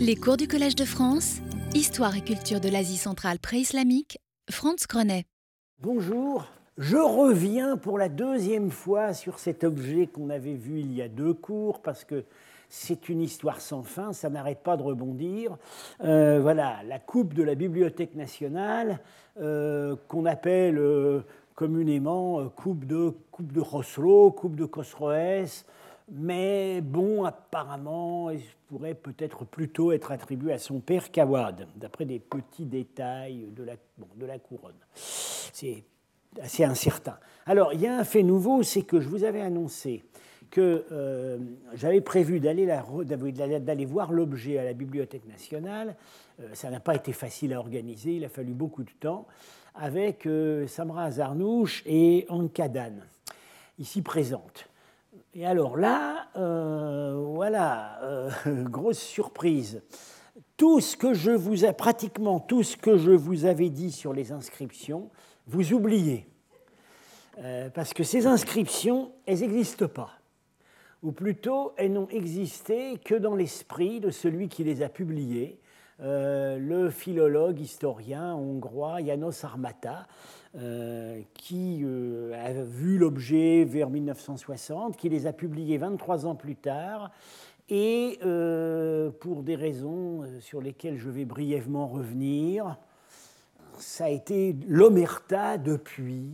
Les cours du Collège de France, Histoire et culture de l'Asie centrale pré-islamique, Franz Grenet. Bonjour, je reviens pour la deuxième fois sur cet objet qu'on avait vu il y a deux cours, parce que c'est une histoire sans fin, ça n'arrête pas de rebondir. Euh, voilà, la coupe de la Bibliothèque nationale, euh, qu'on appelle euh, communément coupe de, coupe de Khosrow, coupe de Khosroès, mais bon, apparemment, il pourrait peut-être plutôt être attribué à son père Kawad, d'après des petits détails de la, couronne. C'est assez incertain. Alors, il y a un fait nouveau, c'est que je vous avais annoncé que euh, j'avais prévu d'aller voir l'objet à la Bibliothèque nationale. Euh, ça n'a pas été facile à organiser, il a fallu beaucoup de temps, avec euh, Samra Zarnouch et Ankadan, ici présentes. Et alors là, voilà, grosse surprise. Tout ce que je vous ai, pratiquement tout ce que je vous avais dit sur les inscriptions, vous oubliez. parce que ces inscriptions, elles n'existent pas ou plutôt elles n'ont existé que dans l'esprit de celui qui les a publiées, euh, le philologue historien hongrois János Armata, euh, qui euh, a vu l'objet vers 1960, qui les a publiés 23 ans plus tard, et pour des raisons sur lesquelles je vais brièvement revenir, ça a été l'omerta depuis.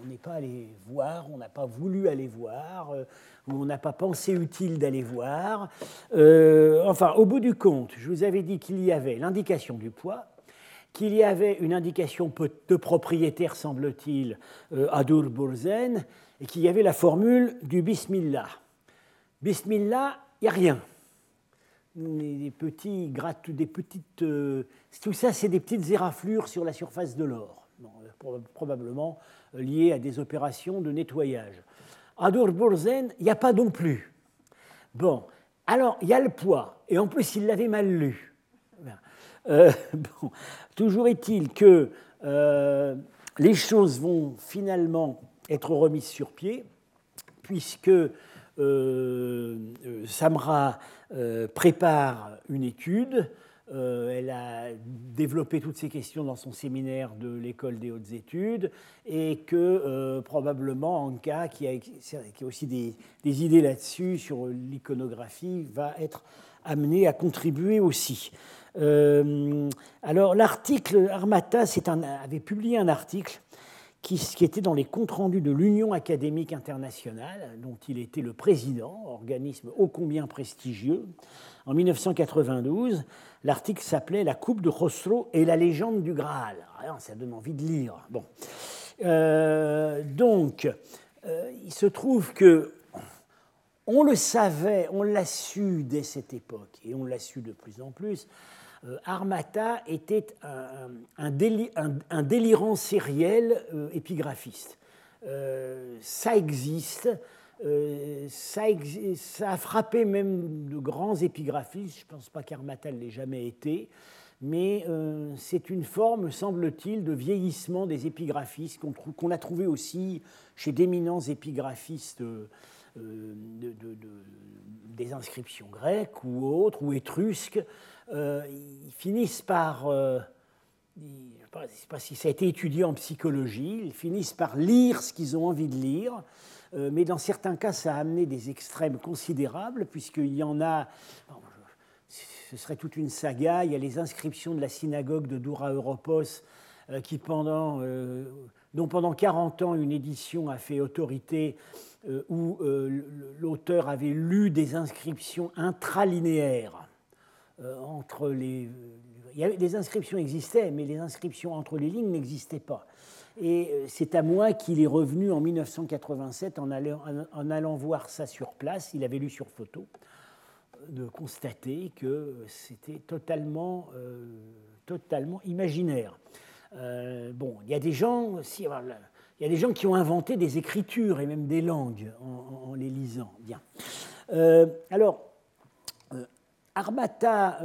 on n'est pas allé voir, on n'a pas voulu aller voir on n'a pas pensé utile d'aller voir. Euh, enfin, au bout du compte, je vous avais dit qu'il y avait l'indication du poids, qu'il y avait une indication de propriétaire, semble-t-il, euh, à Durburzen, et qu'il y avait la formule du Bismillah. Bismillah, il n'y a rien. Des petits des petites. Euh, tout ça, c'est des petites éraflures sur la surface de l'or, probablement liées à des opérations de nettoyage. À Durburzen, il n'y a pas non plus. Bon, alors il y a le poids, et en plus il l'avait mal lu. Euh, toujours est-il que euh, les choses vont finalement être remises sur pied, puisque euh, Samra prépare une étude elle a développé toutes ces questions dans son séminaire de l'école des hautes études et que probablement Anka, qui a, aussi des, idées là-dessus sur l'iconographie, va être amené à contribuer aussi. Euh, alors l'article, Armata avait publié un article qui, était dans les comptes rendus de l'Union académique internationale, dont il était le président, organisme ô combien prestigieux, en 1992. L'article s'appelait La coupe de Khosrow et la légende du Graal. ça donne envie de lire. Bon. Euh, donc, euh, il se trouve que on le savait, on l'a su dès cette époque, et on l'a su de plus en plus. Euh, Armata était un, délirant sériel épigraphiste. ça existe. Euh, ça, a frappé même de grands épigraphistes, je ne pense pas qu'Armata l'ait jamais été, mais euh, c'est une forme, semble-t-il, de vieillissement des épigraphistes qu'on a trouvé aussi chez d'éminents épigraphistes euh, des inscriptions grecques ou autres, ou étrusques. ils finissent par... je ne sais pas si ça a été étudié en psychologie, ils finissent par lire ce qu'ils ont envie de lire, euh, mais dans certains cas, ça a amené des extrêmes considérables, puisqu'il y en a, ce serait toute une saga, il y a les inscriptions de la synagogue de Doura Europos, euh, qui pendant, euh, dont pendant 40 ans, une édition a fait autorité, où l'auteur avait lu des inscriptions intralinéaires entre les... Il y avait, des inscriptions existaient, mais les inscriptions entre les lignes n'existaient pas. Et euh, c'est à moi qu'il est revenu en 1987 en allant, en allant, voir ça sur place. Il avait lu sur photo de constater que c'était totalement, euh, totalement imaginaire. Euh, bon, il y a des gens, il y a des gens qui ont inventé des écritures et même des langues en, les lisant. Bien. alors, Armata,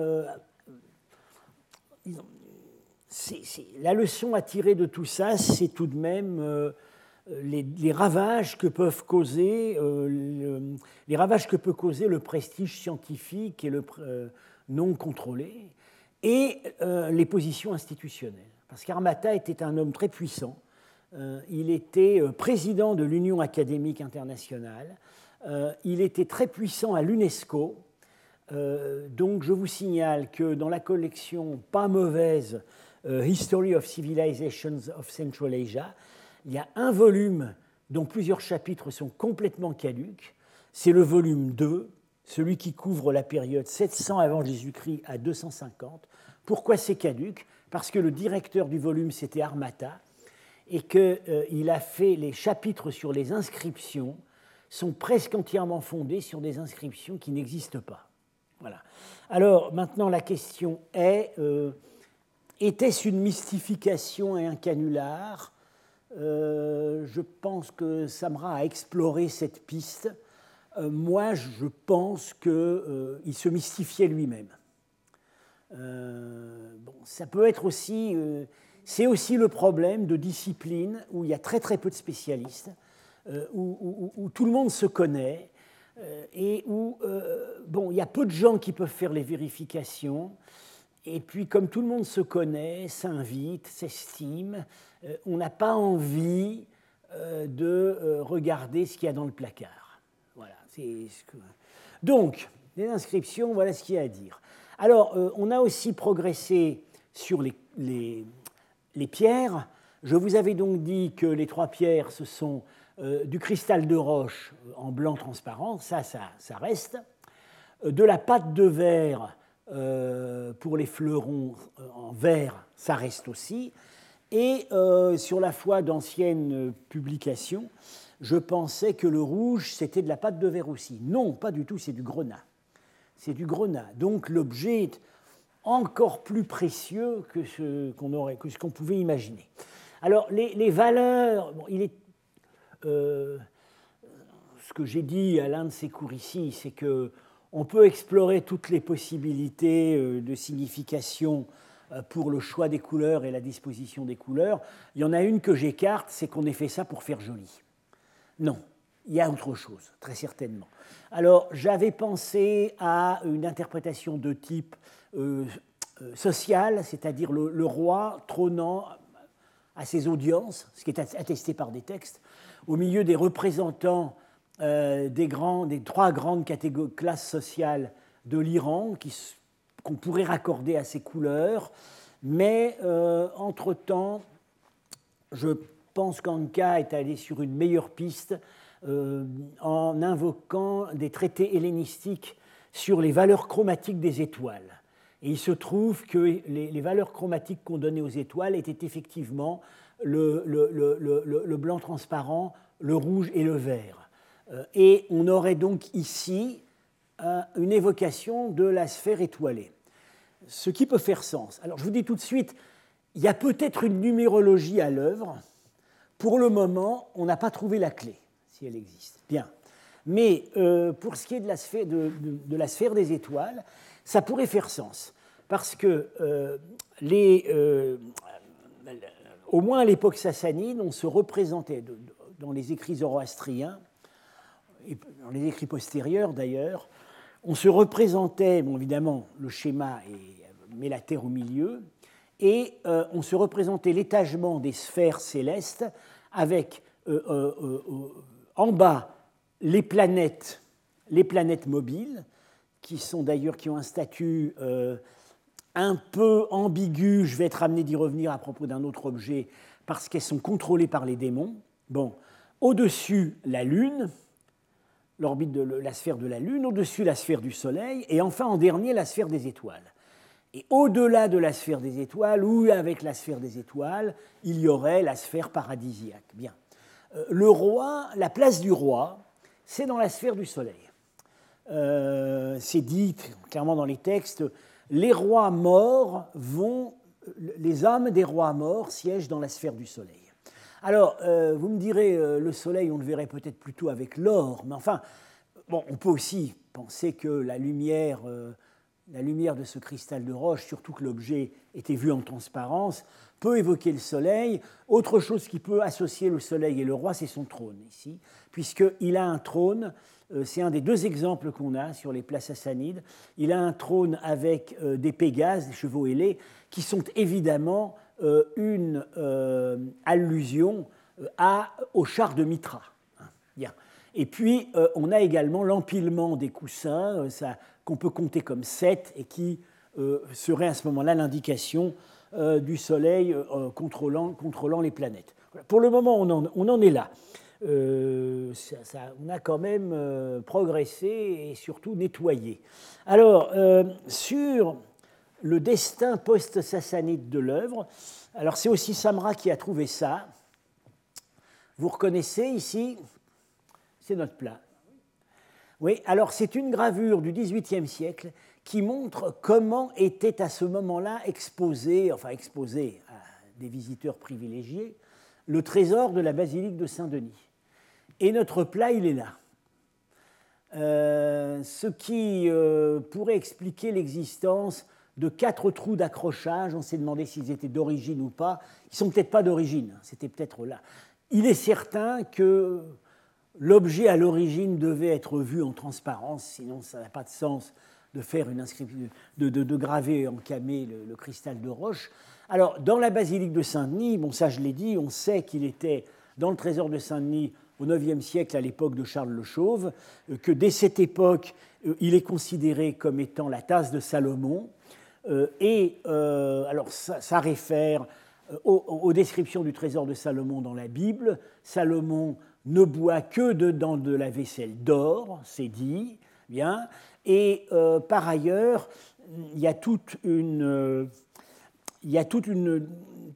la leçon à tirer de tout ça, c'est tout de même euh, les, ravages que peuvent causer euh, le, les ravages que peut causer le prestige scientifique et le, euh, non contrôlées, et les positions institutionnelles. Parce qu'Armata était un homme très puissant. il était président de l'Union académique internationale. il était très puissant à l'UNESCO. donc je vous signale que dans la collection pas mauvaise History of Civilizations of Central Asia, il y a un volume dont plusieurs chapitres sont complètement caduques. C'est le volume 2, celui qui couvre la période 700 avant Jésus-Christ à 250. Pourquoi c'est caduque? Parce que le directeur du volume, c'était Armata, et qu'il euh, a fait les chapitres sur les inscriptions sont presque entièrement fondés sur des inscriptions qui n'existent pas. Voilà. Alors maintenant la question est euh, était-ce une mystification et un canular? Euh, je pense que Samra a exploré cette piste. Moi, je pense qu'il se mystifiait lui-même. Bon, ça peut être aussi. c'est aussi le problème de discipline où il y a très très peu de spécialistes, où, tout le monde se connaît et où bon, il y a peu de gens qui peuvent faire les vérifications. Et puis, comme tout le monde se connaît, s'invite, s'estime, euh, on n'a pas envie euh, de euh, regarder ce qu'il y a dans le placard. Voilà, Donc, les inscriptions, voilà ce qu'il y a à dire. Alors, on a aussi progressé sur les, pierres. Je vous avais donc dit que les trois pierres, ce sont du cristal de roche en blanc transparent, ça, ça, reste, de la pâte de verre pour les fleurons en verre, ça reste aussi, et euh, sur la foi d'anciennes publications, je pensais que le rouge, c'était de la pâte de verre aussi. Non, pas du tout, c'est du grenat. C'est du grenat. Donc l'objet est encore plus précieux que ce qu'on pouvait imaginer. Alors les, valeurs, il est, euh, ce que j'ai dit à l'un de ces cours ici, c'est que on peut explorer toutes les possibilités euh, de signification euh, pour le choix des couleurs et la disposition des couleurs. Il y en a une que j'écarte, c'est qu'on ait fait ça pour faire joli. Non, il y a autre chose, très certainement. Alors, j'avais pensé à une interprétation de type euh, euh, social, c'est-à-dire le, roi trônant à ses audiences, ce qui est attesté par des textes, au milieu des représentants des, grands, des trois grandes classes sociales de l'Iran, qu'on pourrait raccorder à ces couleurs, mais euh, entre-temps, je pense qu'Anka est allé sur une meilleure piste euh, en invoquant des traités hellénistiques sur les valeurs chromatiques des étoiles. Et il se trouve que les, valeurs chromatiques qu'on donnait aux étoiles étaient effectivement le, le, blanc transparent, le rouge et le vert. Euh, et on aurait donc ici une évocation de la sphère étoilée. Ce qui peut faire sens. Alors je vous dis tout de suite, il y a peut-être une numérologie à l'œuvre. Pour le moment, on n'a pas trouvé la clé, si elle existe. Bien. Mais euh, pour ce qui est de la, sphère, des étoiles, ça pourrait faire sens. Parce que euh, les, euh, au moins à l'époque sassanide, on se représentait dans les écrits zoroastriens, et dans les écrits postérieurs d'ailleurs, on se représentait, bon évidemment, le schéma met la Terre au milieu, et on se représentait l'étagement des sphères célestes avec en bas les planètes, les planètes mobiles, qui sont d'ailleurs qui ont un statut un peu ambigu. Je vais être amené d'y revenir à propos d'un autre objet parce qu'elles sont contrôlées par les démons. Bon, au-dessus la Lune, l'orbite de la sphère de la Lune, au-dessus la sphère du Soleil, et enfin en dernier la sphère des étoiles. Et au-delà de la sphère des étoiles, ou avec la sphère des étoiles, il y aurait la sphère paradisiaque. Bien. Euh, le roi, la place du roi, c'est dans la sphère du Soleil. Euh, c'est dit clairement dans les textes, les rois morts vont, les âmes des rois morts siègent dans la sphère du Soleil. Alors, euh, vous me direz, le soleil, on le verrait peut-être plutôt avec l'or, mais enfin, bon, on peut aussi penser que la lumière la lumière de ce cristal de roche, surtout que l'objet était vu en transparence, peut évoquer le soleil. Autre chose qui peut associer le soleil et le roi, c'est son trône ici, puisqu'il a un trône, euh, c'est un des deux exemples qu'on a sur les places sassanides, il a un trône avec euh, des pégases, des chevaux ailés, qui sont évidemment euh, une allusion au char de Mitra. Hein. Et puis, on a également l'empilement des coussins, qu'on peut compter comme sept, et qui serait à ce moment-là l'indication euh, du Soleil euh, contrôlant, les planètes. Pour le moment, on en, est là. Euh, on a quand même progressé et surtout nettoyé. Alors, sur le destin post-sassanide de l'œuvre, alors c'est aussi Samra qui a trouvé ça. Vous reconnaissez ici, c'est notre plat. Oui, alors c'est une gravure du XVIIIe siècle qui montre comment était à ce moment-là exposé, enfin exposé à des visiteurs privilégiés, le trésor de la basilique de Saint-Denis. Et notre plat, il est là. Euh, ce qui euh, pourrait expliquer l'existence de quatre trous d'accrochage. On s'est demandé s'ils étaient d'origine ou pas. Ils sont peut-être pas d'origine, hein. c'était peut-être là. Il est certain que l'objet à l'origine devait être vu en transparence, sinon ça n'a pas de sens de faire une inscription, de, graver en camé le, cristal de roche. Alors, dans la basilique de Saint-Denis, bon, ça je l'ai dit, on sait qu'il était dans le trésor de Saint-Denis au IXe siècle, à l'époque de Charles le Chauve, euh, que dès cette époque, euh, il est considéré comme étant la tasse de Salomon. Euh, et alors, ça, réfère aux, descriptions du trésor de Salomon dans la Bible. Salomon ne boit que dedans de la vaisselle d'or, c'est dit, bien. Et euh, par ailleurs, il y a toute une, euh, il y a toute une,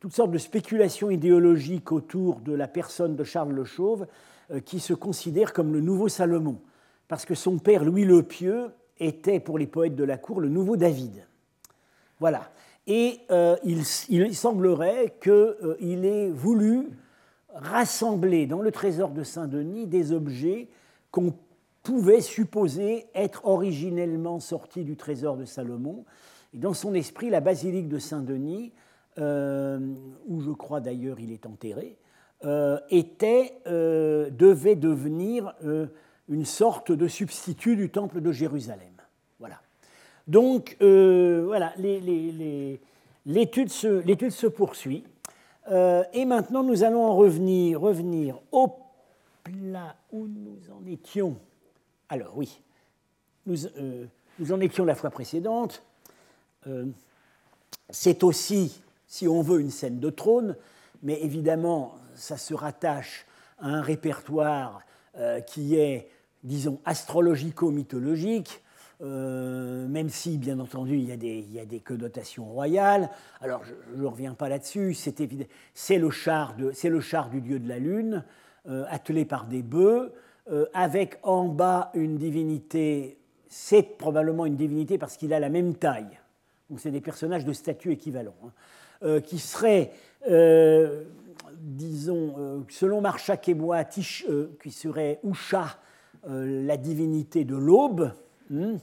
de spéculations idéologiques autour de la personne de Charles le Chauve, euh, qui se considère comme le nouveau Salomon, parce que son père Louis le Pieux était pour les poètes de la cour le nouveau David. Voilà. Et il, il, semblerait qu'il ait voulu rassembler dans le trésor de Saint-Denis des objets qu'on pouvait supposer être originellement sorti du trésor de Salomon. Et dans son esprit, la basilique de Saint-Denis, euh, où je crois d'ailleurs il est enterré, euh, était, euh, devait devenir une sorte de substitut du temple de Jérusalem. Voilà. Donc, voilà, l'étude se, poursuit. Et maintenant, nous allons en revenir, revenir au plat où nous en étions alors oui, euh, nous, en étions la fois précédente. Euh, c'est aussi, si on veut, une scène de trône, mais évidemment, ça se rattache à un répertoire euh, qui est, disons, astrologico-mythologique, même si, bien entendu, il y, a des, connotations royales. Alors, je ne reviens pas là-dessus, c'est le, char le char du dieu de la lune, attelé par des bœufs. Euh, avec en bas une divinité, c'est probablement une divinité parce qu'il a la même taille. Donc c'est des personnages de statut équivalent, hein. euh, qui seraient, euh, disons, selon Marchak et qui serait Usha, la divinité de l'aube, hein,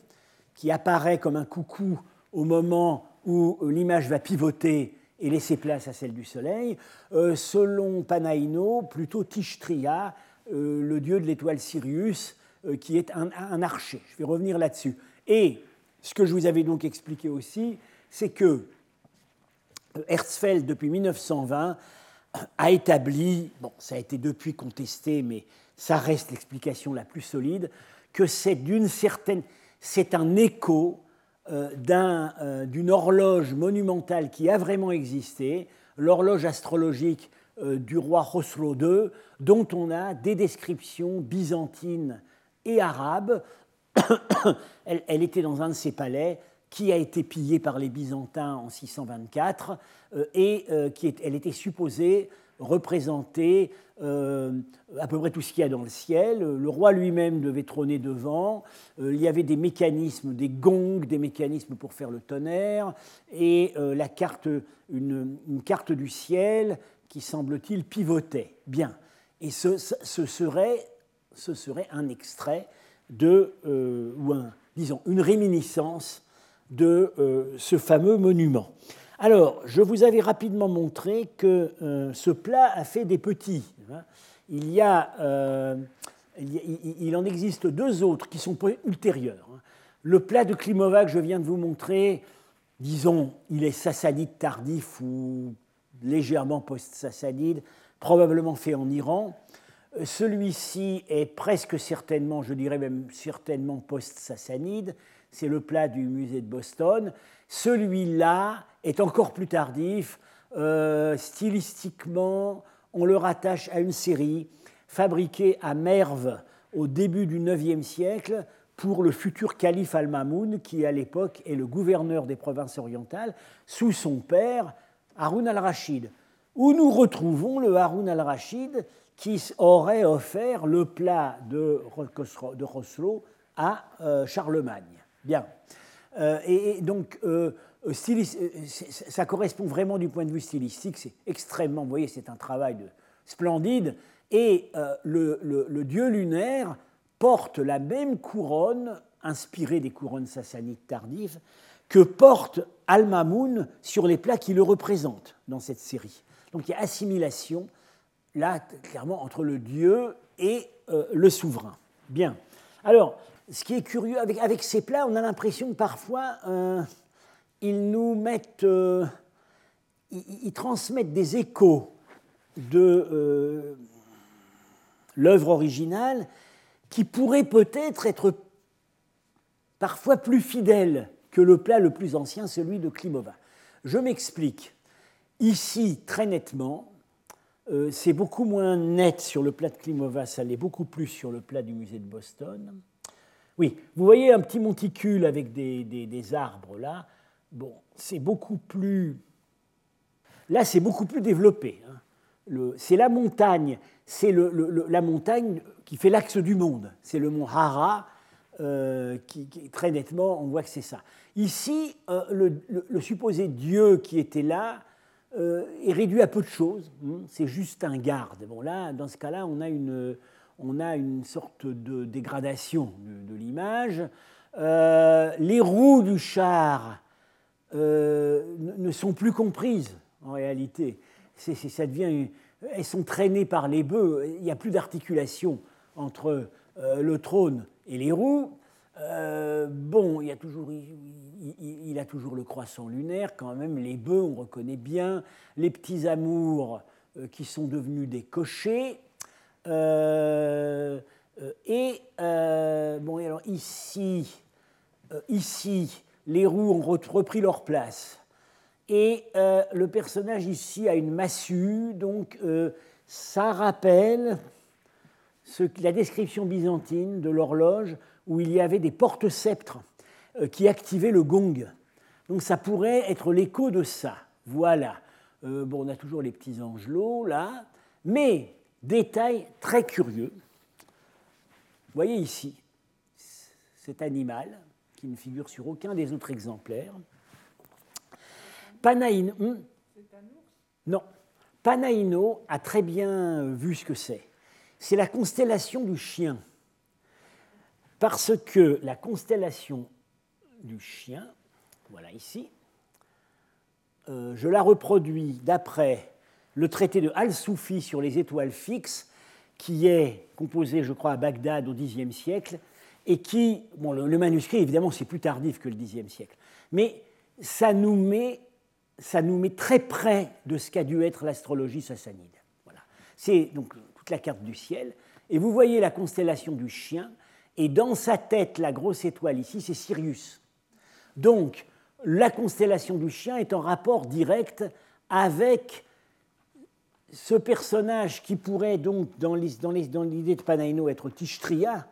qui apparaît comme un coucou au moment où l'image va pivoter et laisser place à celle du soleil. selon Panaïno, plutôt Tishtria, euh, le dieu de l'étoile Sirius, euh, qui est un, archer. Je vais revenir là-dessus. Et ce que je vous avais donc expliqué aussi, c'est que euh, Herzfeld, depuis 1920, a établi, bon, ça a été depuis contesté, mais ça reste l'explication la plus solide, que c'est d'une certaine, c'est un écho d'une horloge monumentale qui a vraiment existé, l'horloge astrologique euh, du roi Khosrow II, dont on a des descriptions byzantines et arabes. elle, était dans un de ses palais qui a été pillé par les Byzantins en 624 euh, et euh, qui elle était supposée représenter à peu près tout ce qu'il y a dans le ciel. Le roi lui-même devait trôner devant. il y avait des mécanismes, des gongs, des mécanismes pour faire le tonnerre, et la carte, une, carte du ciel qui, semble-t-il, pivotait. Bien. Et ce, serait, ce serait un extrait de, euh, ou un, disons, une réminiscence de ce fameux monument. Alors, je vous avais rapidement montré que ce plat a fait des petits. Hein. Il, y a, il, en existe deux autres qui sont ultérieurs. Hein. Le plat de Klimova que je viens de vous montrer, disons, il est sassanide tardif ou légèrement post-sassanide, probablement fait en Iran. Celui-ci est presque certainement, je dirais même certainement post-sassanide. C'est le plat du musée de Boston. Celui-là est encore plus tardif. Euh, stylistiquement, on le rattache à une série fabriquée à Merve au début du IXe siècle pour le futur calife Al-Mamoun, qui à l'époque est le gouverneur des provinces orientales, sous son père, Haroun al-Rachid, où nous retrouvons le Haroun al-Rachid qui aurait offert le plat de, Roslo à euh, Charlemagne. Bien. Euh, et, donc, ça correspond vraiment du point de vue stylistique, c'est extrêmement, vous voyez, c'est un travail de, splendide, et le, dieu lunaire porte la même couronne, inspirée des couronnes sassanides tardives, que porte Al-Mamoun sur les plats qui le représentent dans cette série. Donc il y a assimilation, là, clairement, entre le dieu et euh, le souverain. Bien. Alors, ce qui est curieux, avec, avec ces plats, on a l'impression que parfois, euh, ils nous mettent, euh, ils, transmettent des échos de l'œuvre originale qui pourraient peut-être être parfois plus fidèles que le plat le plus ancien, celui de Klimova. Je m'explique. Ici, très nettement, euh, c'est beaucoup moins net sur le plat de Klimova, ça l'est beaucoup plus sur le plat du musée de Boston. Oui, vous voyez un petit monticule avec des, arbres là. Bon, c'est beaucoup plus. Là, c'est beaucoup plus développé. Hein. C'est la montagne, c'est la montagne qui fait l'axe du monde. C'est le mont Hara, euh, qui, très nettement, on voit que c'est ça. Ici, euh, le, supposé Dieu qui était là euh, est réduit à peu de choses. Hein. c'est juste un garde. Bon, là, dans ce cas-là, on a une, on a une sorte de dégradation de, l'image. les roues du char ne sont plus comprises en réalité. ça devient, elles sont traînées par les bœufs. Il n'y a plus d'articulation entre le trône et les roues, euh, bon, il, y a toujours, le croissant lunaire, quand même, les bœufs, on reconnaît bien, les petits amours euh, qui sont devenus des cochers. Euh, et, bon, alors ici, ici, les roues ont repris leur place. Et le personnage ici a une massue, donc ça rappelle la description byzantine de l'horloge où il y avait des porte-sceptres euh, qui activaient le gong. Donc ça pourrait être l'écho de ça. Voilà. Euh, bon, on a toujours les petits angelots là, mais détail très curieux. Vous voyez ici cet animal qui ne figure sur aucun des autres exemplaires. Panaïno. Hmm? non. Panaïno a très bien vu ce que c'est c'est la constellation du chien. Parce que la constellation du chien, voilà ici, euh, je la reproduis d'après le traité de Al-Soufi sur les étoiles fixes, qui est composé, je crois, à Bagdad au Xe siècle, et qui, bon, le, manuscrit, évidemment, c'est plus tardif que le Xe siècle, mais ça nous met, ça nous met très près de ce qu'a dû être l'astrologie sassanide. Voilà. C'est donc la carte du ciel, et vous voyez la constellation du chien, et dans sa tête, la grosse étoile ici, c'est Sirius. Donc, la constellation du chien est en rapport direct avec ce personnage qui pourrait donc, dans l'idée de Panaino, être Tishtria,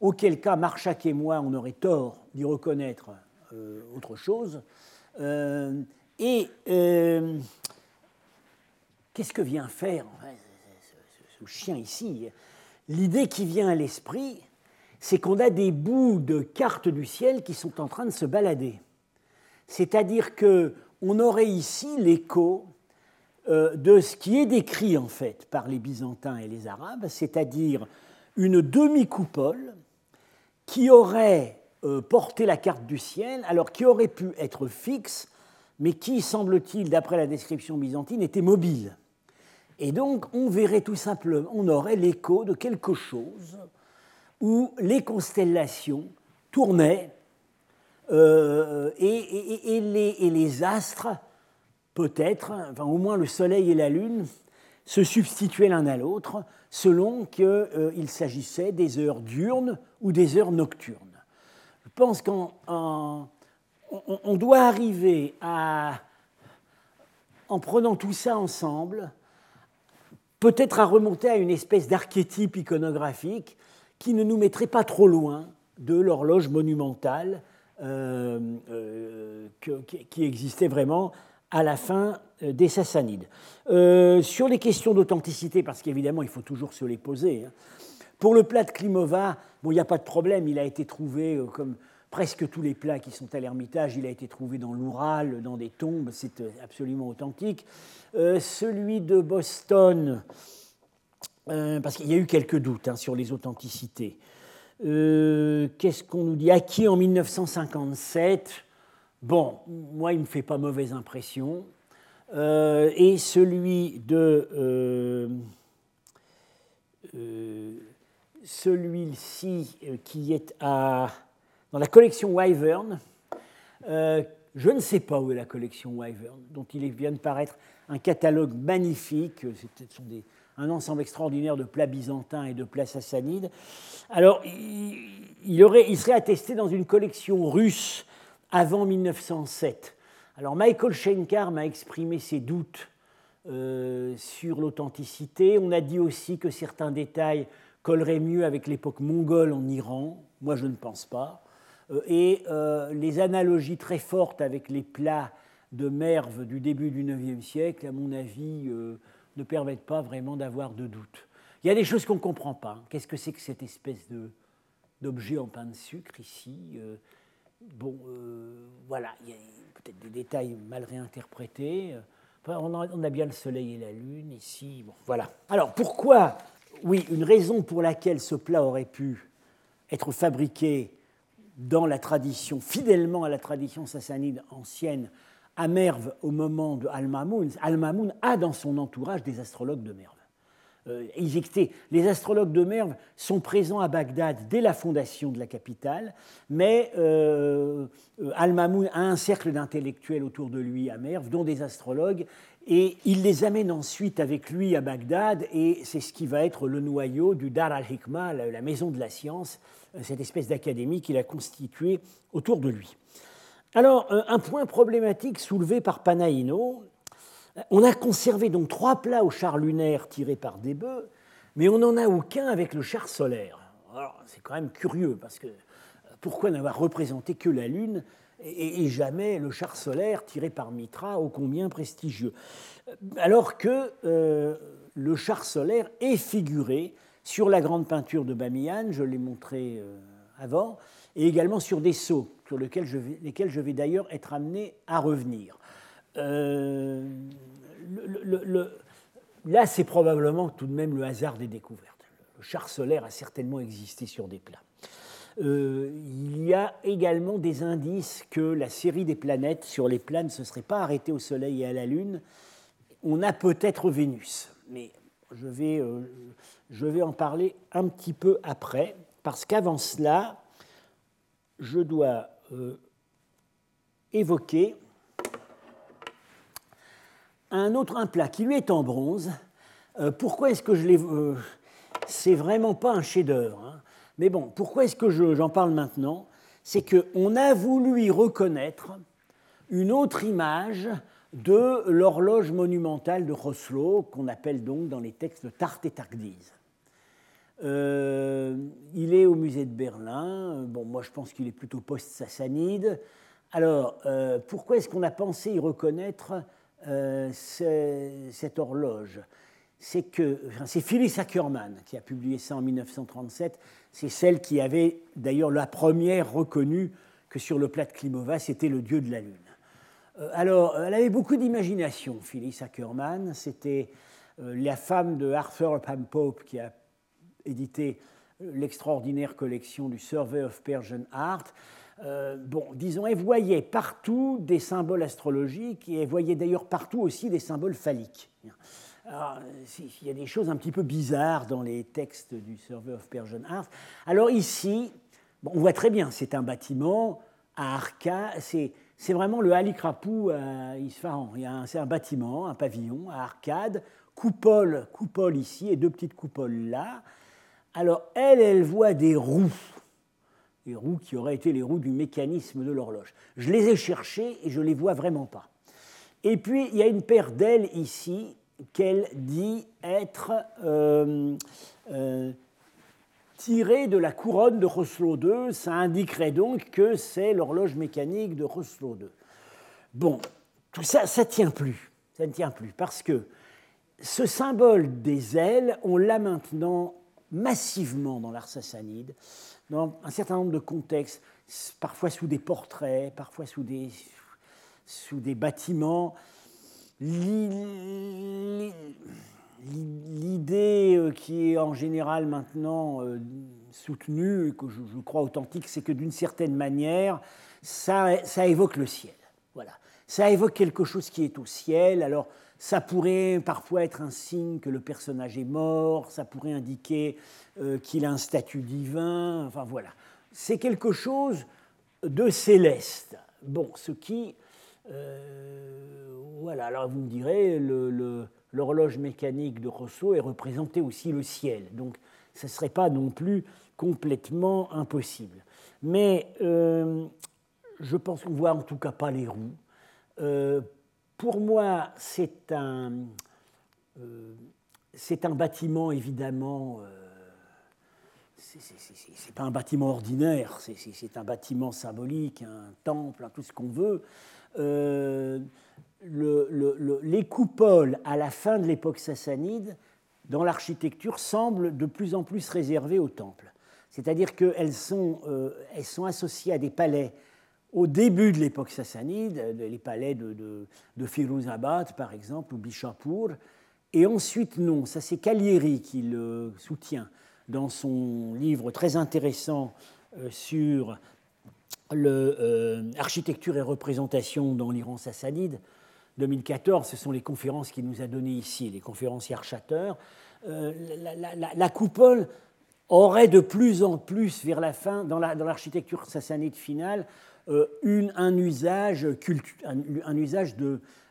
auquel cas Marchak et moi, on aurait tort d'y reconnaître euh, autre chose. Euh, et euh, qu'est-ce que vient faire ce chien ici, l'idée qui vient à l'esprit, c'est qu'on a des bouts de cartes du ciel qui sont en train de se balader. C'est-à-dire que on aurait ici l'écho de ce qui est décrit en fait par les Byzantins et les Arabes, c'est-à-dire une demi-coupole qui aurait portait la carte du ciel, alors qui aurait pu être fixe, mais qui, semble-t-il, d'après la description byzantine, était mobile. Et donc, on verrait tout simplement, on aurait l'écho de quelque chose où les constellations tournaient euh, et, les, astres, peut-être, enfin au moins le Soleil et la Lune, se substituaient l'un à l'autre selon qu'il euh, s'agissait des heures diurnes ou des heures nocturnes. Je pense qu'on doit arriver à, en prenant tout ça ensemble, peut-être à remonter à une espèce d'archétype iconographique qui ne nous mettrait pas trop loin de l'horloge monumentale euh, euh, qui existait vraiment à la fin euh, des Sassanides. sur les questions d'authenticité, parce qu'évidemment il faut toujours se les poser, hein. pour le plat de Klimova, bon, il n'y a pas de problème, il a été trouvé comme presque tous les plats qui sont à l'Ermitage, il a été trouvé dans l'Oural, dans des tombes, c'est absolument authentique. celui de Boston, parce qu'il y a eu quelques doutes hein, sur les authenticités. Euh, qu'est-ce qu'on nous dit? Acquis en 1957. Bon, moi, il ne me fait pas mauvaise impression. Euh, et de. Euh, celui-ci qui est à, dans la collection Wyvern. je ne sais pas où est la collection Wyvern, dont il vient de paraître un catalogue magnifique. Ce sont des, un ensemble extraordinaire de plats byzantins et de plats sassanides. Alors, il serait attesté dans une collection russe avant 1907. Alors, Michael Schenkar m'a exprimé ses doutes euh, sur l'authenticité. On a dit aussi que certains détails colleraient mieux avec l'époque mongole en Iran. Moi, je ne pense pas. Euh, et euh, les analogies très fortes avec les plats de Merve du début du IXe siècle, à mon avis, ne permettent pas vraiment d'avoir de doute. Il y a des choses qu'on ne comprend pas. Qu'est-ce que c'est que cette espèce d'objet en pain de sucre ici Bon, euh, voilà, il y a peut-être des détails mal réinterprétés. on, a, bien le soleil et la lune ici. Voilà. Alors pourquoi Oui, une raison pour laquelle ce plat aurait pu être fabriqué dans la tradition, fidèlement à la tradition sassanide ancienne, à Merve au moment de Al-Mamoun, Al-Mamoun a dans son entourage des astrologues de Merve. Euh, les astrologues de Merve sont présents à Bagdad dès la fondation de la capitale, mais euh, Al-Mamoun a un cercle d'intellectuels autour de lui à Merve, dont des astrologues, et il les amène ensuite avec lui à Bagdad, et c'est ce qui va être le noyau du Dar al-Hikmah, la maison de la science, cette espèce d'académie qu'il a constituée autour de lui. Alors, euh, un point problématique soulevé par Panaïno, on a conservé donc trois plats au char lunaire tirés par des bœufs, mais on n'en a aucun avec le char solaire. C'est quand même curieux, parce que euh, pourquoi n'avoir représenté que la Lune et, jamais le char solaire tiré par Mitra, ô combien prestigieux Alors que euh, le char solaire est figuré sur la grande peinture de Bamiyan, je l'ai montré avant, et également sur des sceaux, sur lesquels je vais d'ailleurs être amené à revenir. Euh, là, c'est probablement tout de même le hasard des découvertes. Le char solaire a certainement existé sur des plats. Euh, il y a également des indices que la série des planètes sur les plats ne se serait pas arrêtée au Soleil et à la Lune. On a peut-être Vénus, mais je vais, euh, je vais en parler un petit peu après, parce qu'avant cela, je dois évoquer un autre un plat qui lui est en bronze. Euh, pourquoi est-ce que je l'ai. Euh, c'est vraiment pas un chef-d'œuvre. Hein. Mais bon, pourquoi est-ce que j'en parle maintenant? C'est qu'on a voulu y reconnaître une autre image de l'horloge monumentale de Roslo, qu'on appelle donc dans les textes Tarte et Targdise. Euh, il est au musée de Berlin. Bon, moi je pense qu'il est plutôt post-sassanide. Alors, euh, pourquoi est-ce qu'on a pensé y reconnaître euh, cette horloge C'est que c'est Phyllis Ackermann qui a publié ça en 1937. C'est celle qui avait d'ailleurs la première reconnu que sur le plat de Klimova, c'était le dieu de la lune. alors, elle avait beaucoup d'imagination, Phyllis Ackermann. C'était la femme de Arthur Pam Pope qui a édité l'extraordinaire collection du Survey of Persian Art. Bon, disons, elle voyait partout des symboles astrologiques et elle voyait d'ailleurs partout aussi des symboles phalliques. Alors, il y a des choses un petit peu bizarres dans les textes du Survey of Persian Art. Alors ici, on voit très bien, c'est un bâtiment à arcade, c'est, vraiment le Halikrapou à Isfahan. C'est un bâtiment, un pavillon à arcade, coupole, coupole ici et deux petites coupoles là. Alors elle, elle voit des roues, des roues qui auraient été les roues du mécanisme de l'horloge. Je les ai cherchées et je ne les vois vraiment pas. Et puis il y a une paire d'ailes ici qu'elle dit être euh, euh, tirée de la couronne de Roslo II. Ça indiquerait donc que c'est l'horloge mécanique de Roslo II. Bon, tout ça, ça ne tient plus. Ça ne tient plus parce que ce symbole des ailes, on l'a maintenant massivement dans l'art sassanide, dans un certain nombre de contextes, parfois sous des portraits, parfois sous des, sous des bâtiments l'idée euh, qui est en général maintenant euh, soutenue, que je, crois authentique, c'est que d'une certaine manière, ça, ça, évoque le ciel. Voilà. Ça évoque quelque chose qui est au ciel. Alors, ça pourrait parfois être un signe que le personnage est mort, ça pourrait indiquer euh, qu'il a un statut divin. Enfin, voilà. C'est quelque chose de céleste. Bon, ce qui voilà, alors vous me direz, l'horloge mécanique de Rousseau est représentée aussi le ciel, donc ce ne serait pas non plus complètement impossible. Mais euh, je pense qu'on ne voit en tout cas pas les roues. Euh, pour moi, c'est un, euh, un bâtiment évidemment. c'est pas un bâtiment ordinaire, c'est un bâtiment symbolique, un temple, tout ce qu'on veut les coupoles à la fin de l'époque sassanide, dans l'architecture, semblent de plus en plus réservées aux temples. C'est-à-dire qu'elles sont, euh, elles sont associées à des palais au début de l'époque sassanide, les palais de, de, de Firuzabad par exemple, ou Bishapur, et ensuite non, ça c'est Calieri qui le soutient dans son livre très intéressant euh, sur l'architecture euh, et représentation dans l'Iran sassanide, 2014, ce sont les conférences qu'il nous a données ici, les conférences Yarchater. Euh, la, coupole aurait de plus en plus, vers la fin, dans l'architecture sassanide finale, une, un, usage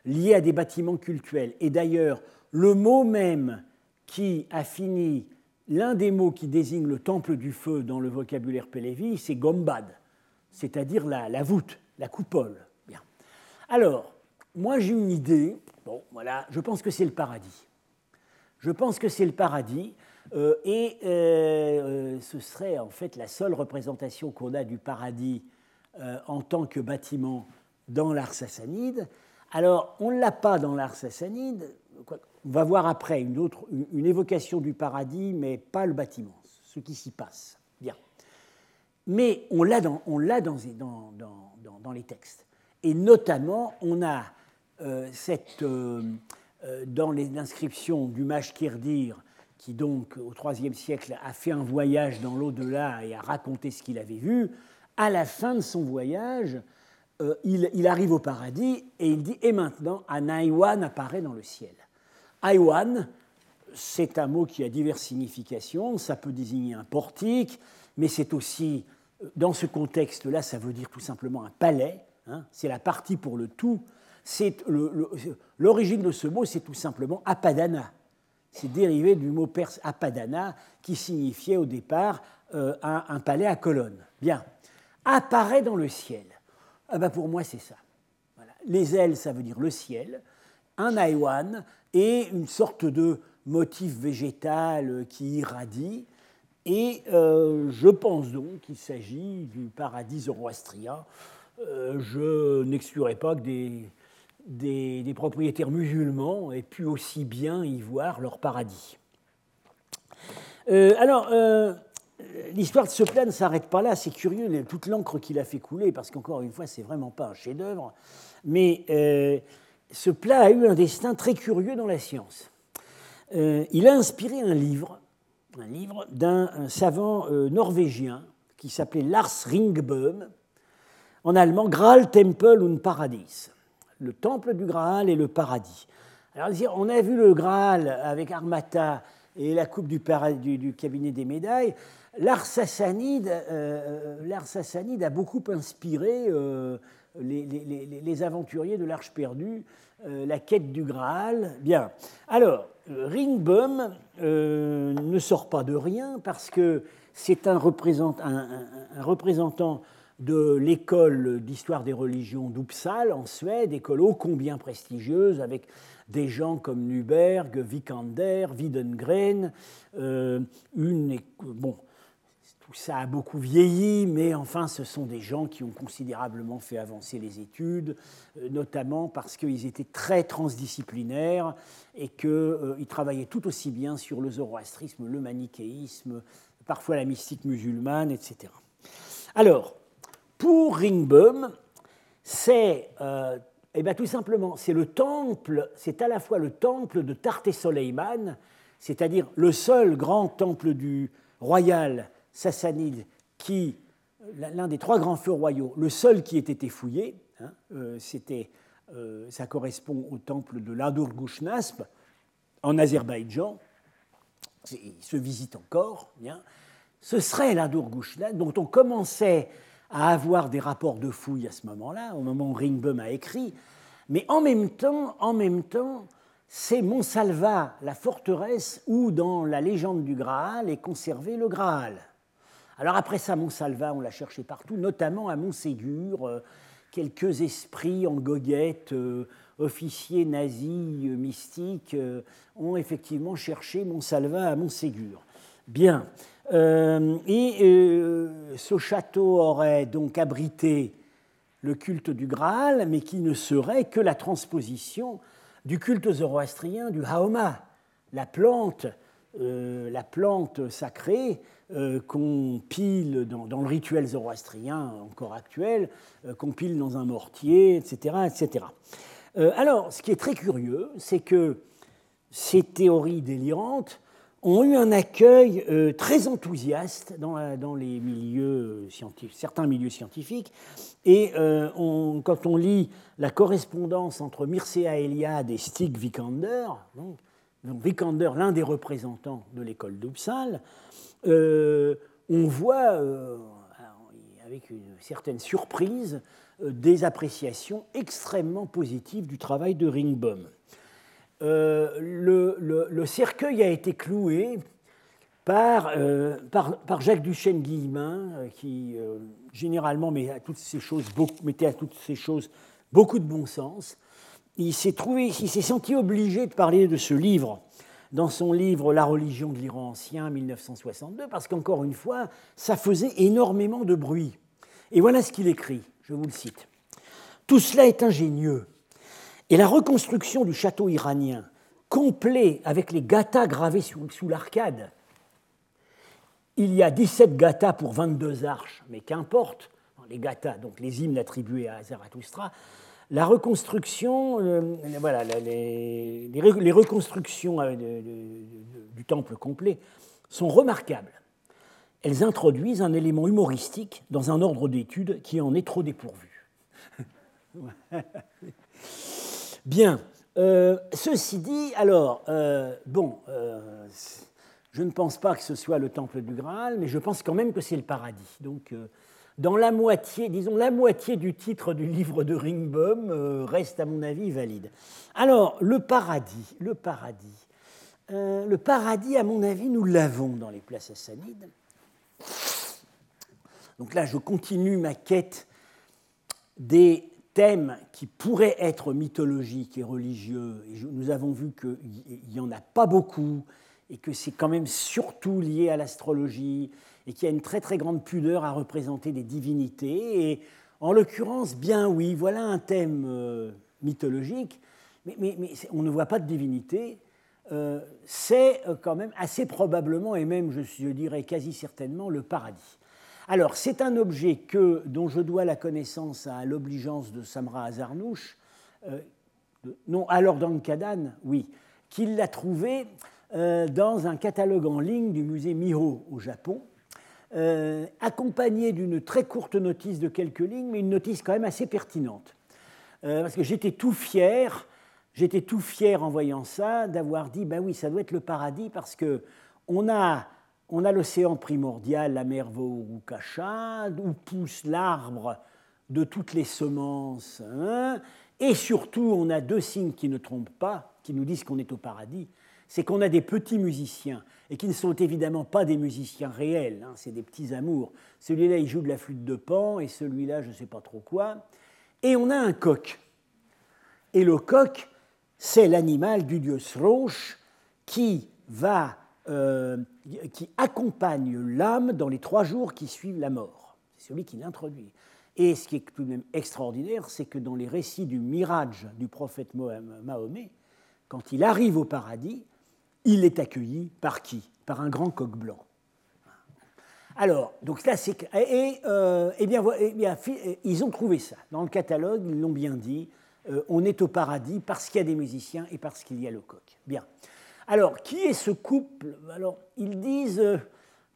lié à des bâtiments cultuels. Et d'ailleurs, le mot même qui a fini, l'un des mots qui désigne le temple du feu dans le vocabulaire Pélévi, c'est gombad, c'est-à-dire la, la voûte, la coupole. Bien. Alors, moi j'ai une idée, bon voilà, je pense que c'est le paradis. Je pense que c'est le paradis, euh, et euh, euh, ce serait en fait la seule représentation qu'on a du paradis en tant que bâtiment dans l'art sassanide. Alors, on ne l'a pas dans l'art sassanide, on va voir après une, autre, une évocation du paradis, mais pas le bâtiment, ce qui s'y passe. Bien. Mais on l'a dans, dans, dans, dans, dans les textes. Et notamment, on a euh, cette, euh, euh, dans l'inscription du Maj Kirdir, qui donc au IIIe siècle a fait un voyage dans l'au-delà et a raconté ce qu'il avait vu, à la fin de son voyage, il, arrive au paradis et il dit Et maintenant, un Aïwan apparaît dans le ciel. Aïwan, c'est un mot qui a diverses significations. Ça peut désigner un portique, mais c'est aussi, dans ce contexte-là, ça veut dire tout simplement un palais. Hein. c'est la partie pour le tout l'origine de ce mot, c'est tout simplement apadana. C'est dérivé du mot perse apadana, qui signifiait au départ euh, un, palais à colonnes. Bien. Apparaît dans le ciel. Ah ben pour moi, c'est ça. Les ailes, ça veut dire le ciel. Un aïwan et une sorte de motif végétal qui irradie. Et euh, je pense donc qu'il s'agit du paradis zoroastrien. Euh, je n'exclurai pas que des des, propriétaires musulmans aient pu aussi bien y voir leur paradis. Euh, alors, l'histoire de ce plat ne s'arrête pas là, c'est curieux, toute l'encre qu'il a fait couler, parce qu'encore une fois, c'est vraiment pas un chef-d'œuvre, mais euh, ce plat a eu un destin très curieux dans la science. il a inspiré un livre, un livre d'un savant norvégien qui s'appelait Lars Ringböhm, en allemand Graal Tempel und Paradies, le temple du Graal et le paradis. Alors, on a vu le Graal avec Armata et la coupe du, du, cabinet des médailles. L'art sassanide, euh, euh, a beaucoup inspiré euh, les, aventuriers de l'Arche perdue, la quête du Graal. Bien. Alors, Ringbum ne sort pas de rien parce que c'est un, un, représentant de l'école d'histoire des religions d'Uppsala en Suède, école ô combien prestigieuse, avec des gens comme Nuberg, Vikander, Widengren, une, tout ça a beaucoup vieilli, mais enfin, ce sont des gens qui ont considérablement fait avancer les études, euh, notamment parce qu'ils étaient très transdisciplinaires et qu'ils euh, travaillaient tout aussi bien sur le zoroastrisme, le manichéisme, parfois la mystique musulmane, etc. Alors, pour Ringböhm, c'est eh bien, tout simplement, c'est le temple, c'est à la fois le temple de Tarté Soleiman, c'est-à-dire le seul grand temple du royal sassanide qui, l'un des trois grands feux royaux, le seul qui ait été fouillé, hein, euh, c'était, euh, ça correspond au temple de l'Adur-Gushnasp en Azerbaïdjan, il se visite encore, bien. ce serait l'Adur-Gushnasp dont on commençait à avoir des rapports de fouilles à ce moment-là, au moment où Ringbum a écrit, mais en même temps, en même temps, c'est Montsalva, la forteresse où, dans la légende du Graal, est conservé le Graal. Alors après ça, Montsalva, on l'a cherché partout, notamment à Montségur, euh, quelques esprits en goguette, euh, officiers nazis euh, mystiques, ont effectivement cherché Montsalva à Montségur. Bien, et ce château aurait donc abrité le culte du Graal, mais qui ne serait que la transposition du culte zoroastrien du Haoma, la plante, euh, la plante sacrée qu'on pile dans, le rituel zoroastrien encore actuel, qu'on pile dans un mortier, etc. etc. alors, ce qui est très curieux, c'est que ces théories délirantes ont eu un accueil euh, très enthousiaste dans, les milieux scientifiques, certains milieux scientifiques. Et euh, quand on lit la correspondance entre Mircea Eliade et Stig Vikander, Vikander, l'un des représentants de l'école d'Uppsala, euh, on voit avec une certaine surprise des appréciations extrêmement positives du travail de Ringbaum. Euh, le, cercueil a été cloué par, euh, Jacques Duchesne-Guillemin, euh, qui généralement met mettait à toutes ces choses beaucoup de bon sens. Il s'est trouvé, il s'est senti obligé de parler de ce livre dans son livre La religion de l'Iran ancien, 1962, parce qu'encore une fois, ça faisait énormément de bruit. Et voilà ce qu'il écrit, je vous le cite. Tout cela est ingénieux, et la reconstruction du château iranien, complet avec les gathas gravés sous, l'arcade, il y a 17 gathas pour 22 arches, mais qu'importe, les gathas, donc les hymnes attribués à Zarathustra, la reconstruction, euh, voilà, les, les, reconstructions euh, du temple complet sont remarquables. Elles introduisent un élément humoristique dans un ordre d'études qui en est trop dépourvu. Bien. Euh, ceci dit, alors, bon, je ne pense pas que ce soit le temple du Graal, mais je pense quand même que c'est le paradis. Donc, dans la moitié, disons la moitié du titre du livre de Ringbaum reste, à mon avis, valide. Alors, le paradis, le paradis. le paradis, à mon avis, nous l'avons dans les places sassanides. Donc là, je continue ma quête des thèmes qui pourraient être mythologiques et religieux, nous avons vu qu'il n'y en a pas beaucoup, et que c'est quand même surtout lié à l'astrologie, et qu'il y a une très très grande pudeur à représenter des divinités. Et en l'occurrence, bien oui, voilà un thème euh, mythologique, mais, on ne voit pas de divinité. Euh, c'est euh, quand même assez probablement, et même je, dirais quasi certainement, le paradis. Alors, c'est un objet que, dont je dois la connaissance à l'obligeance de Samra Azarnouch, non, alors dans Kadan, oui, qu'il l'a trouvé. dans un catalogue en ligne du musée Miho au Japon, accompagné d'une très courte notice de quelques lignes, mais une notice quand même assez pertinente. parce que j'étais tout fier, j'étais tout fier en voyant ça, d'avoir dit, ben oui, ça doit être le paradis, parce que on a on a l'océan primordial, la mer Vorukacha, où pousse l'arbre de toutes les semences. Hein. et surtout, on a deux signes qui ne trompent pas, qui nous disent qu'on est au paradis. C'est qu'on a des petits musiciens, et qui ne sont évidemment pas des musiciens réels, hein, c'est des petits amours. Celui-là, il joue de la flûte de pan, et celui-là, je ne sais pas trop quoi. Et on a un coq. Et le coq, c'est l'animal du dieu Sroche qui va euh, qui accompagne l'âme dans les trois jours qui suivent la mort. C'est celui qui l'introduit. Et ce qui est tout de même extraordinaire, c'est que dans les récits du mirage du prophète Mahomet, quand il arrive au paradis, il est accueilli par qui? Par un grand coq blanc. Alors, donc là, c'est et, euh, eh bien, eh bien, ils ont trouvé ça dans le catalogue, ils l'ont bien dit. Euh, on est au paradis parce qu'il y a des musiciens et parce qu'il y a le coq. Bien. Alors, qui est ce couple? Alors, ils disent euh,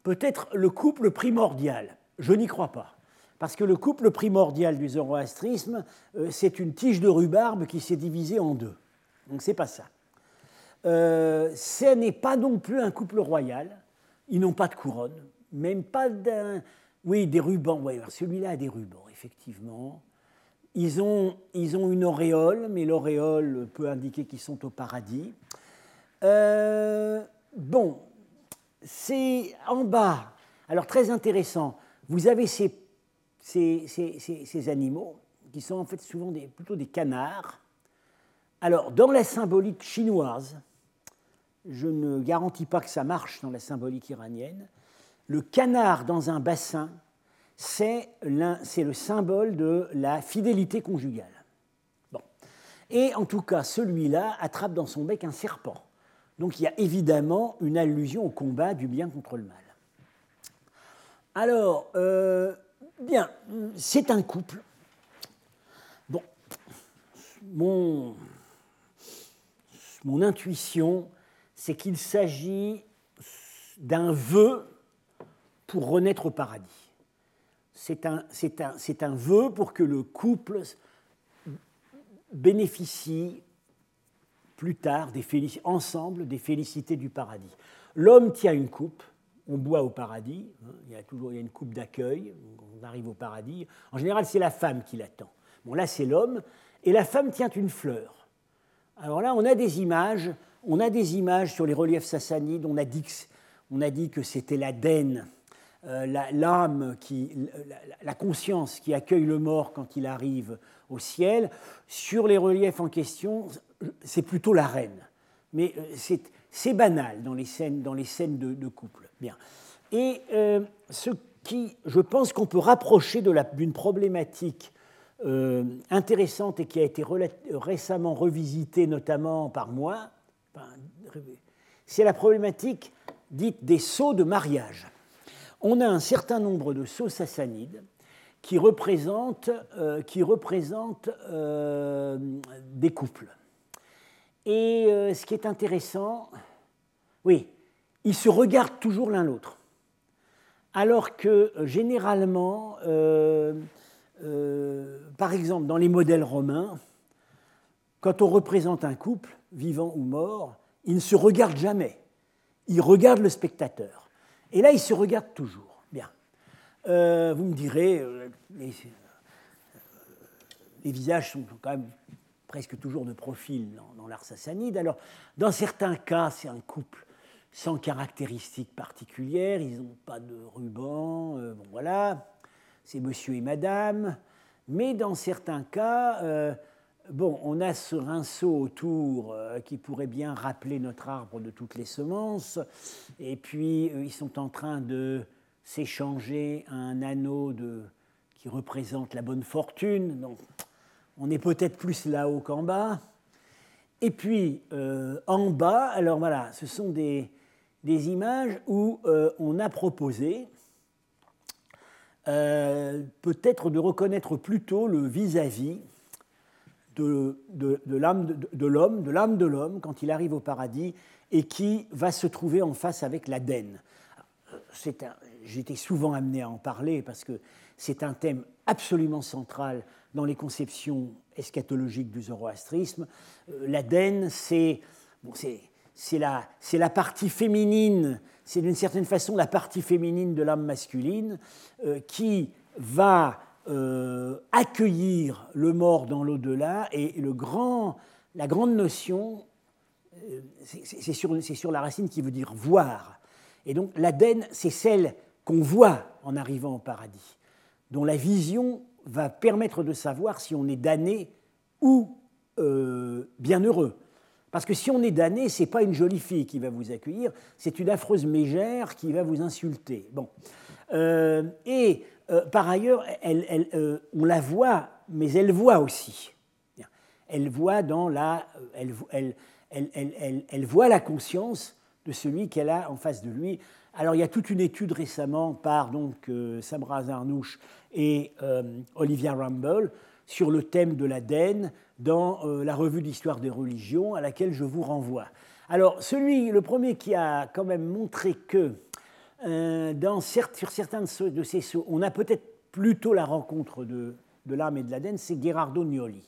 peut-être le couple primordial. Je n'y crois pas. Parce que le couple primordial du zoroastrisme, c'est une tige de rhubarbe qui s'est divisée en deux. Donc, c'est pas ça. Euh, ce n'est pas non plus un couple royal. Ils n'ont pas de couronne, même pas d'un. Oui, des rubans. Oui, celui-là a des rubans, effectivement. Ils ont, ils ont une auréole, mais l'auréole peut indiquer qu'ils sont au paradis. Euh, bon, c'est en bas. Alors très intéressant. Vous avez ces, ces, animaux qui sont en fait souvent des, plutôt des canards. Alors dans la symbolique chinoise, je ne garantis pas que ça marche dans la symbolique iranienne, le canard dans un bassin, c'est le symbole de la fidélité conjugale. Bon. Et en tout cas, celui-là attrape dans son bec un serpent. Donc il y a évidemment une allusion au combat du bien contre le mal. Alors, euh, bien, c'est un couple. Bon, mon, mon intuition, c'est qu'il s'agit d'un vœu pour renaître au paradis. C'est un, un, un vœu pour que le couple bénéficie plus tard ensemble des félicités du paradis. L'homme tient une coupe, on boit au paradis, hein, il y a toujours une coupe d'accueil, on arrive au paradis. En général, c'est la femme qui l'attend. Bon, là, c'est l'homme, et la femme tient une fleur. Alors là, on a des images, on a des images sur les reliefs sassanides, on a dit que, c'était l'Aden, euh, l'âme, qui, la, conscience qui accueille le mort quand il arrive au ciel. Sur les reliefs en question, c'est plutôt la reine. Mais euh, c'est banal dans les scènes, dans les scènes de, couple. Bien. Et euh, ce qui, je pense qu'on peut rapprocher d'une problématique euh, intéressante et qui a été récemment revisitée notamment par moi, c'est la problématique dite des sceaux de mariage. On a un certain nombre de sceaux sassanides qui représentent, qui représentent des couples. Et euh, ce qui est intéressant, oui, ils se regardent toujours l'un l'autre. Alors que euh, généralement, euh, par exemple, dans les modèles romains, quand on représente un couple, vivant ou mort, ils ne se regardent jamais. Ils regardent le spectateur. Et là, ils se regardent toujours. Bien. vous me direz, les, les visages sont quand même presque toujours de profil dans, l'art sassanide. Alors, dans certains cas, c'est un couple sans caractéristiques particulières, ils n'ont pas de ruban, euh, bon voilà, c'est monsieur et madame. Mais dans certains cas, euh, bon, on a ce rinceau autour euh, qui pourrait bien rappeler notre arbre de toutes les semences, et puis ils sont en train de s'échanger un anneau qui représente la bonne fortune. Donc, on est peut-être plus là-haut qu'en bas. Et puis, euh, en bas, alors voilà, ce sont des, images où euh, on a proposé euh, peut-être de reconnaître plutôt le vis-à-vis de, l'âme de, l'homme, de l'âme de l'homme quand il arrive au paradis et qui va se trouver en face avec l'Aden. J'étais souvent amené à en parler parce que c'est un thème absolument central dans les conceptions eschatologiques du zoroastrisme. Euh, L'Aden, c'est bon, la, la, partie féminine, c'est d'une certaine façon la partie féminine de l'âme masculine euh, qui va euh, accueillir le mort dans l'au-delà et le grand, la grande notion, euh, c'est sur, sur, la racine qui veut dire voir. Et donc l'Aden, c'est celle qu'on voit en arrivant au paradis, dont la vision va permettre de savoir si on est damné ou euh, bienheureux. Parce que si on est damné, ce n'est pas une jolie fille qui va vous accueillir, c'est une affreuse mégère qui va vous insulter. Bon. et euh, par ailleurs, euh, on la voit, mais elle voit aussi. Elle voit, dans la, elle, elle voit la conscience de celui qu'elle a en face de lui. Alors il y a toute une étude récemment par donc euh, Samra Zarnouch et Olivia Rumble sur le thème de l'Aden dans la revue d'histoire des religions à laquelle je vous renvoie. Alors celui, le premier qui a quand même montré que euh, sur certains de ces sauts, on a peut-être plutôt la rencontre de, l'âme et de l'Aden, c'est Gerardo Nioli.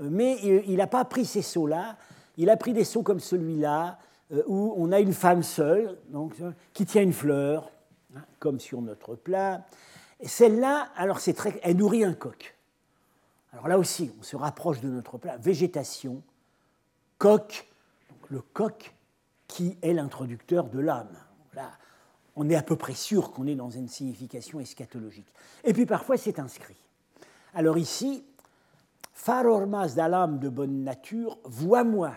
Euh, mais il n'a pas pris ces sauts-là, il a pris des sauts comme celui-là, euh, où on a une femme seule, qui tient une fleur, hein, comme sur notre plat. Celle-là, alors c'est très, elle nourrit un coq. Alors là aussi, on se rapproche de notre plat. Végétation, coq, le coq qui est l'introducteur de l'âme. On est à peu près sûr qu'on est dans une signification eschatologique. Et puis parfois c'est inscrit. Alors ici, Farormas d'alam de bonne nature, vois-moi.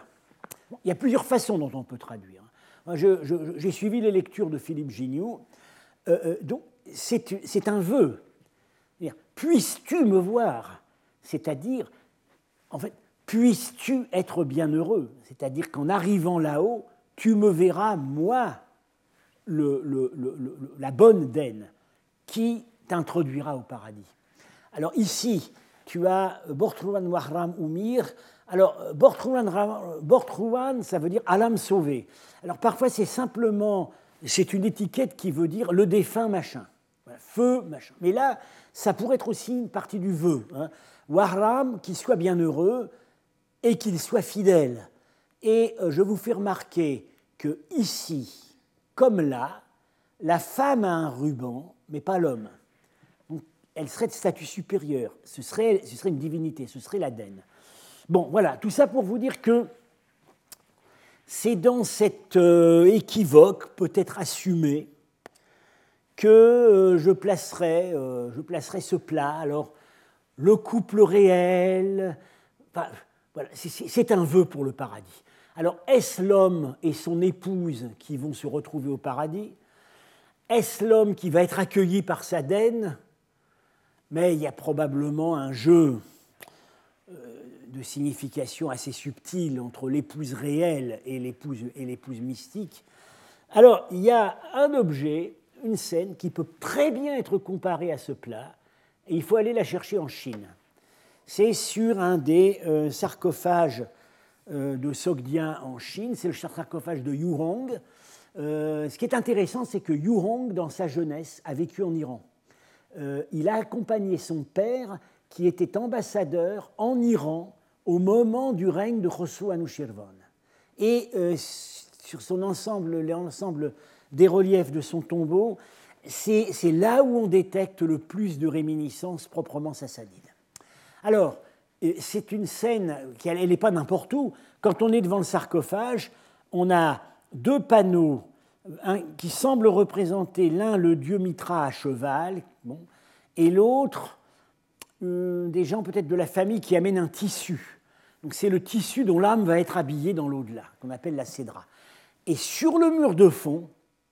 il y a plusieurs façons dont on peut traduire. J'ai suivi les lectures de Philippe Gignoux. Euh, euh, donc c'est un vœu. Puisses-tu me voir? C'est-à-dire, en fait, puisses-tu être bienheureux? C'est-à-dire qu'en arrivant là-haut, tu me verras, moi, la bonne daine qui t'introduira au paradis. Alors ici, tu as Bortrouan Wahram Umir. Alors, Bortrouan, ça veut dire Alam sauvé. Alors, parfois, c'est simplement, c'est une étiquette qui veut dire le défunt machin. feu machin. Mais là, ça pourrait être aussi une partie du vœu. Hein. Wahram, qu'il soit bien heureux et qu'il soit fidèle. Et euh, je vous fais remarquer que ici, comme là, la femme a un ruban, mais pas l'homme. elle serait de statut supérieur. Ce serait, ce serait une divinité, ce serait l'Aden. Bon, voilà, tout ça pour vous dire que c'est dans cet euh, équivoque, peut-être assumé, que euh, je, placerai, euh, je placerai ce plat. Alors, le couple réel, voilà, c'est un vœu pour le paradis. Alors, est-ce l'homme et son épouse qui vont se retrouver au paradis? Est-ce l'homme qui va être accueilli par sa daine? Mais il y a probablement un jeu euh, de signification assez subtil entre l'épouse réelle et l'épouse mystique. Alors, il y a un objet, une scène, qui peut très bien être comparée à ce plat, et il faut aller la chercher en Chine. C'est sur un des euh, sarcophages de Sogdien en Chine, c'est le sarcophage de Yurong. Euh, ce qui est intéressant, c'est que Yurong, dans sa jeunesse, a vécu en Iran. Euh, il a accompagné son père, qui était ambassadeur en Iran au moment du règne de Khosrow Anushirvan. Et sur son ensemble, l'ensemble des reliefs de son tombeau, c'est là où on détecte le plus de réminiscences proprement sassanides. Alors, c'est une scène, qui, elle n'est pas n'importe où. Quand on est devant le sarcophage, on a deux panneaux qui semblent représenter l'un le dieu Mitra à cheval, et l'autre euh, des gens peut-être de la famille qui amènent un tissu. Donc c'est le tissu dont l'âme va être habillée dans l'au-delà, qu'on appelle la cédra. Et sur le mur de fond,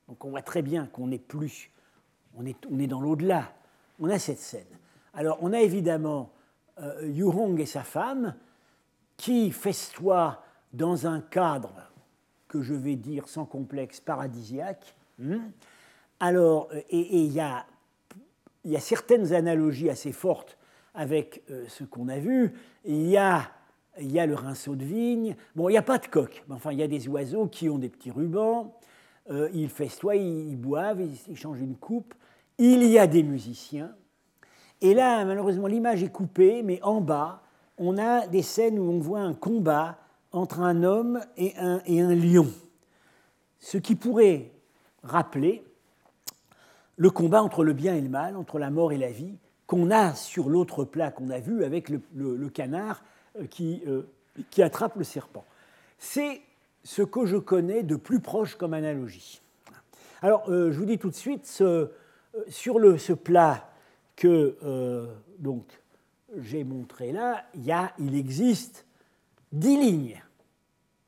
donc on voit très bien qu'on n'est plus, on est, on est dans l'au-delà, on a cette scène. Alors on a évidemment euh, et sa femme, qui festoient dans un cadre que je vais dire sans complexe paradisiaque. Hmm. Alors, et il y a, certaines analogies assez fortes avec euh, ce qu'on a vu. Il y a il y a le rinceau de vigne. Bon, il n'y a pas de coq, mais enfin, il y a des oiseaux qui ont des petits rubans. Euh, ils festoient, ils, boivent, ils, changent une coupe. Il y a des musiciens. Et là, malheureusement, l'image est coupée, mais en bas, on a des scènes où on voit un combat entre un homme et un, lion. Ce qui pourrait rappeler le combat entre le bien et le mal, entre la mort et la vie, qu'on a sur l'autre plat qu'on a vu avec le, canard euh, qui, euh, qui attrape le serpent. C'est ce que je connais de plus proche comme analogie. Alors, euh, je vous dis tout de suite, sur ce plat que donc j'ai montré là, il, y a, il existe dix lignes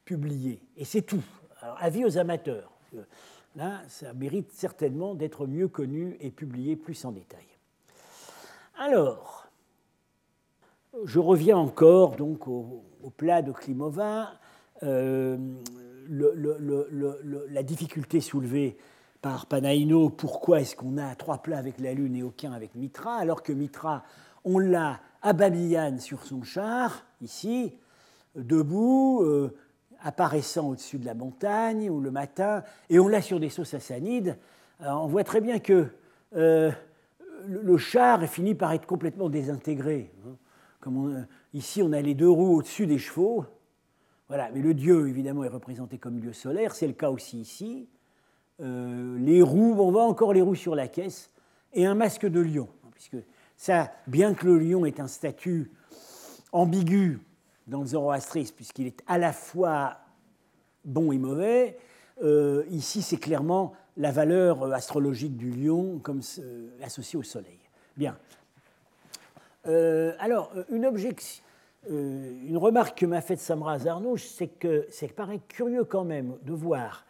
publiées, et c'est tout. Alors, avis aux amateurs. Là, ça mérite certainement d'être mieux connu et publié plus en détail. Alors, je reviens encore donc au, plat de Klimova. Euh, la difficulté soulevée par Panaïno, pourquoi est-ce qu'on a trois plats avec la Lune et aucun avec Mitra, alors que Mitra, on l'a à Babylone sur son char, ici, debout, euh, apparaissant au-dessus de la montagne ou le matin, et on l'a sur des sauts sassanides. on voit très bien que euh, le, char finit par être complètement désintégré. Hein. Comme ici, on a les deux roues au-dessus des chevaux. Voilà, mais le dieu, évidemment, est représenté comme dieu solaire. C'est le cas aussi ici. Euh, les roues, on voit encore les roues sur la caisse, et un masque de lion. Hein, puisque ça, bien que le lion ait un statut ambigu dans le zoroastrisme, puisqu'il est à la fois bon et mauvais, euh, ici c'est clairement la valeur astrologique du lion comme associée au soleil. Bien. Euh, alors, une, objection, euh, une remarque que m'a faite Samra Zarnouch, c'est que ça paraît curieux quand même de voir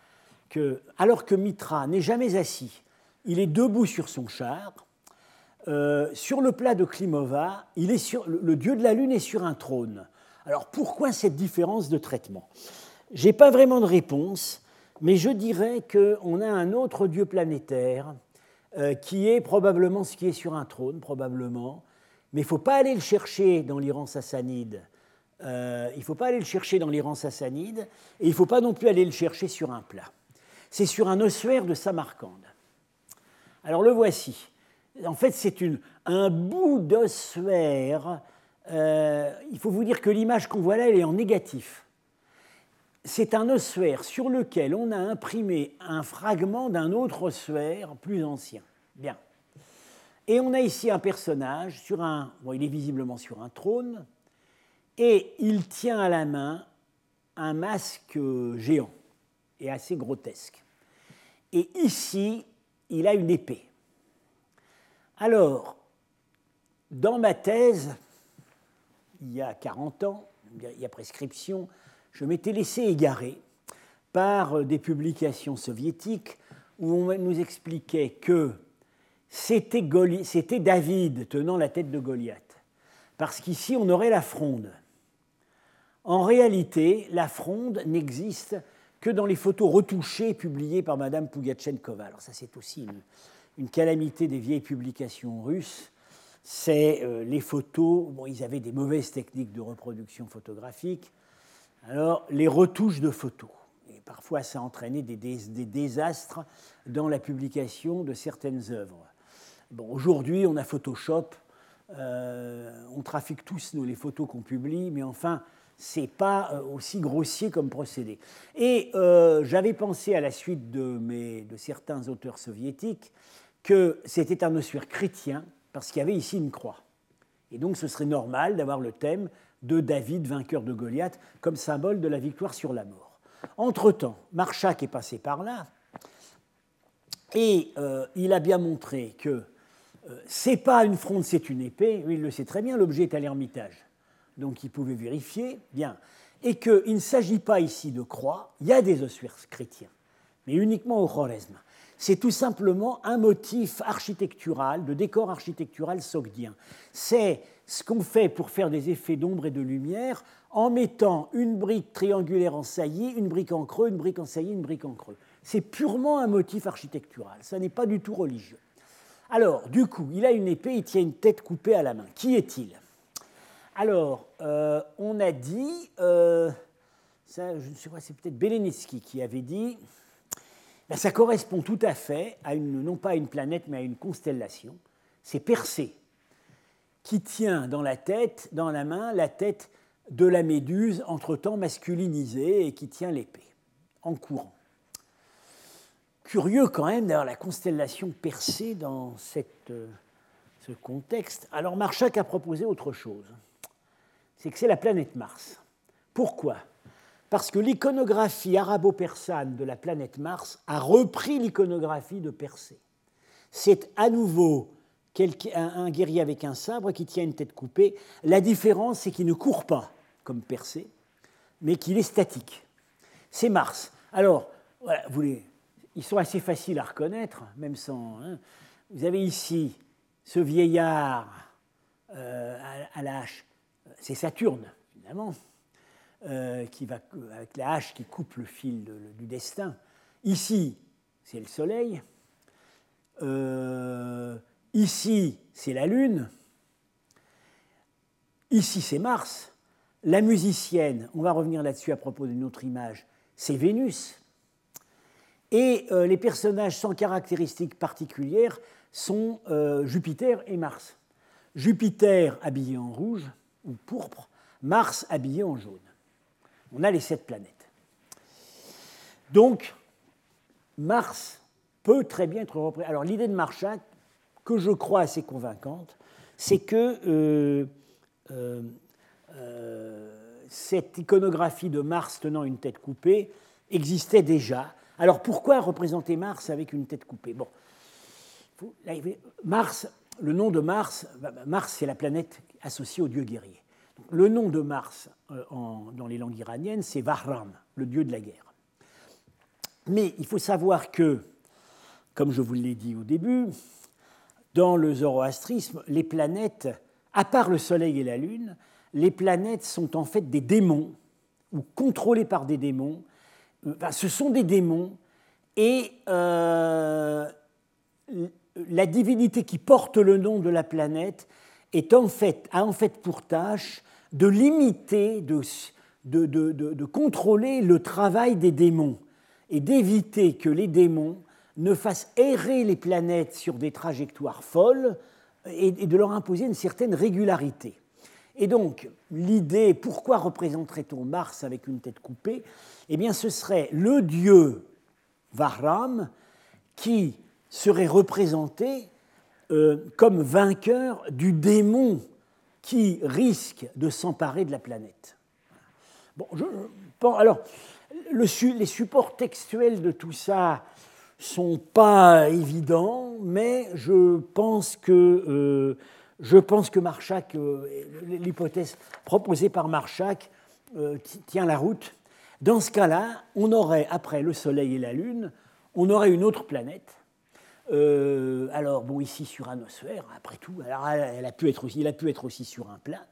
alors que Mitra n'est jamais assis, il est debout sur son char, sur le plat de Klimova, le dieu de la lune est sur un trône. Alors pourquoi cette différence de traitement? Je n'ai pas vraiment de réponse, mais je dirais qu'on a un autre dieu planétaire euh, qui est probablement ce qui est sur un trône, probablement, mais il ne faut pas aller le chercher dans l'Iran sassanide. Euh, il ne faut pas aller le chercher dans l'Iran sassanide, et il ne faut pas non plus aller le chercher sur un plat. C'est sur un ossuaire de Samarcande. Alors le voici. En fait, c'est un bout d'ossuaire euh, il faut vous dire que l'image qu'on voit là, elle est en négatif. C'est un ossuaire sur lequel on a imprimé un fragment d'un autre ossuaire plus ancien. Bien. Et on a ici un personnage sur un. Bon, il est visiblement sur un trône, et il tient à la main un masque géant et assez grotesque. Et ici, il a une épée. Alors, dans ma thèse, il y a 40 ans, il y a prescription, je m'étais laissé égarer par des publications soviétiques où on nous expliquait que c'était David tenant la tête de Goliath, parce qu'ici on aurait la fronde. En réalité, la fronde n'existe que dans les photos retouchées publiées par Madame Pugachenkova. Alors ça c'est aussi une calamité des vieilles publications russes c'est euh, les photos. Bon, ils avaient des mauvaises techniques de reproduction photographique. Alors, les retouches de photos. Et parfois, ça a entraîné des, désastres dans la publication de certaines œuvres. Bon, aujourd'hui, on a Photoshop. Euh, on trafique tous nous, les photos qu'on publie, mais enfin, c'est pas euh, aussi grossier comme procédé. Et j'avais pensé à la suite de certains auteurs soviétiques que c'était un ossuaire chrétien parce qu'il y avait ici une croix. Et donc ce serait normal d'avoir le thème de David, vainqueur de Goliath, comme symbole de la victoire sur la mort. Entre-temps, Marchak est passé par là, et euh, il a bien montré que euh, c'est pas une fronde, c'est une épée. il le sait très bien, l'objet est à l'Ermitage. Donc il pouvait vérifier, bien. Et qu'il ne s'agit pas ici de croix, il y a des ossuaires chrétiens, mais uniquement au Khoresme c'est tout simplement un motif architectural, de décor architectural sogdien. C'est ce qu'on fait pour faire des effets d'ombre et de lumière en mettant une brique triangulaire en saillie, une brique en creux, une brique en saillie, une brique en creux. C'est purement un motif architectural, ça n'est pas du tout religieux. Alors, du coup, il a une épée, il tient une tête coupée à la main. Qui est-il? Alors, euh, on a dit, euh, ça, je ne sais pas, c'est peut-être Belenitsky qui avait dit, ben, ça correspond tout à fait à une, non pas à une planète, mais à une constellation. C'est Persée qui tient dans la tête, dans la main, la tête de la méduse entre-temps masculinisée et qui tient l'épée en courant. Curieux quand même d'avoir la constellation Persée dans euh, ce contexte. Alors Marchak a proposé autre chose. C'est que c'est la planète Mars. Pourquoi? Parce que l'iconographie arabo-persane de la planète Mars a repris l'iconographie de Persée. C'est à nouveau un, guerrier avec un sabre qui tient une tête coupée. La différence, c'est qu'il ne court pas comme Persée, mais qu'il est statique. C'est Mars. Alors, voilà, vous les, ils sont assez faciles à reconnaître, même sans. Hein. Vous avez ici ce vieillard euh, à, la hache, c'est Saturne, évidemment, euh, qui va, avec la hache qui coupe le fil du destin. Ici, c'est le Soleil. Euh, ici, c'est la Lune. Ici, c'est Mars. La musicienne, on va revenir là-dessus à propos d'une autre image, c'est Vénus. Et euh, les personnages sans caractéristiques particulières sont Jupiter et Mars. Jupiter habillé en rouge ou pourpre, Mars habillé en jaune. On a les sept planètes. Donc, Mars peut très bien être représenté. Alors, l'idée de Marchak, que je crois assez convaincante, c'est que euh, cette iconographie de Mars tenant une tête coupée existait déjà alors pourquoi représenter Mars avec une tête coupée? Bon, Mars, le nom de Mars, bah, bah, Mars c'est la planète associée au dieu guerrier. le nom de Mars euh, dans les langues iraniennes, c'est Vahram, le dieu de la guerre. Mais il faut savoir que, comme je vous l'ai dit au début, dans le zoroastrisme, les planètes, à part le Soleil et la Lune, les planètes sont en fait des démons, ou contrôlées par des démons, ce sont des démons et euh, la divinité qui porte le nom de la planète est en fait, a en fait pour tâche de limiter, de, contrôler le travail des démons et d'éviter que les démons ne fassent errer les planètes sur des trajectoires folles et de leur imposer une certaine régularité. Et donc, l'idée, pourquoi représenterait-on Mars avec une tête coupée? Eh bien, ce serait le dieu Vahram qui serait représenté euh, comme vainqueur du démon qui risque de s'emparer de la planète. Bon, alors, les supports textuels de tout ça sont pas évidents, mais je pense que euh, je pense que euh, l'hypothèse proposée par Marchak euh, tient la route. Dans ce cas-là, on aurait, après le Soleil et la Lune, on aurait une autre planète. Euh, alors, bon, ici sur un ossuaire, après tout, elle a pu être aussi, il a pu être aussi sur un plat.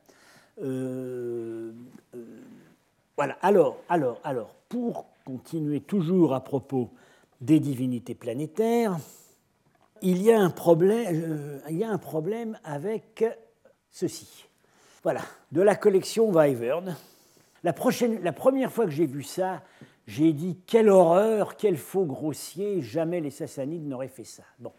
voilà, alors, alors, alors, pour continuer toujours à propos des divinités planétaires, il y a un problème, euh, il y a un problème avec ceci. Voilà, de la collection Wyvern. La, prochaine, la première fois que j'ai vu ça, j'ai dit quelle horreur, quel faux grossier, jamais les Sassanides n'auraient fait ça. Bon.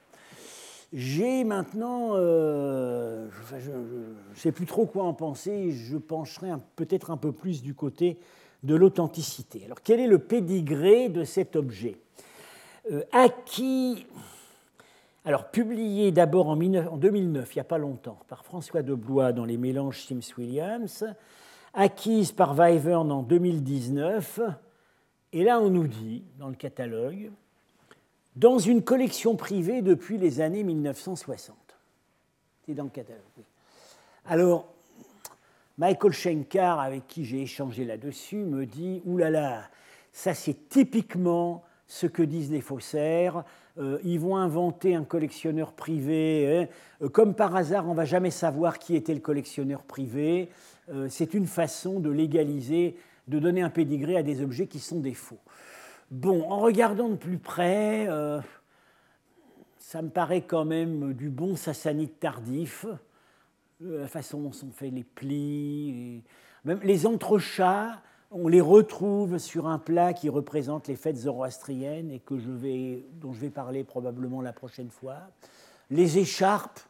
J'ai maintenant, euh, je ne sais plus trop quoi en penser, je pencherai peut-être un peu plus du côté de l'authenticité. Alors quel est le pédigré de cet objet euh, À qui alors, publié d'abord en 2009, il n'y a pas longtemps, par François de Blois dans les mélanges Sims-Williams, acquise par Wyvern en 2019, et là on nous dit, dans le catalogue, dans une collection privée depuis les années 1960. C'est dans le catalogue. Alors, Michael Schenkar, avec qui j'ai échangé là-dessus, me dit, oulala, ça c'est typiquement ce que disent les faussaires, euh, ils vont inventer un collectionneur privé. Hein. Euh, comme par hasard, on va jamais savoir qui était le collectionneur privé. Euh, c'est une façon de légaliser, de donner un pédigré à des objets qui sont des faux. Bon, en regardant de plus près, ça me paraît quand même du bon sassanide tardif. la façon dont sont faits les plis, même les entrechats, on les retrouve sur un plat qui représente les fêtes zoroastriennes et que je vais, dont je vais parler probablement la prochaine fois. Les écharpes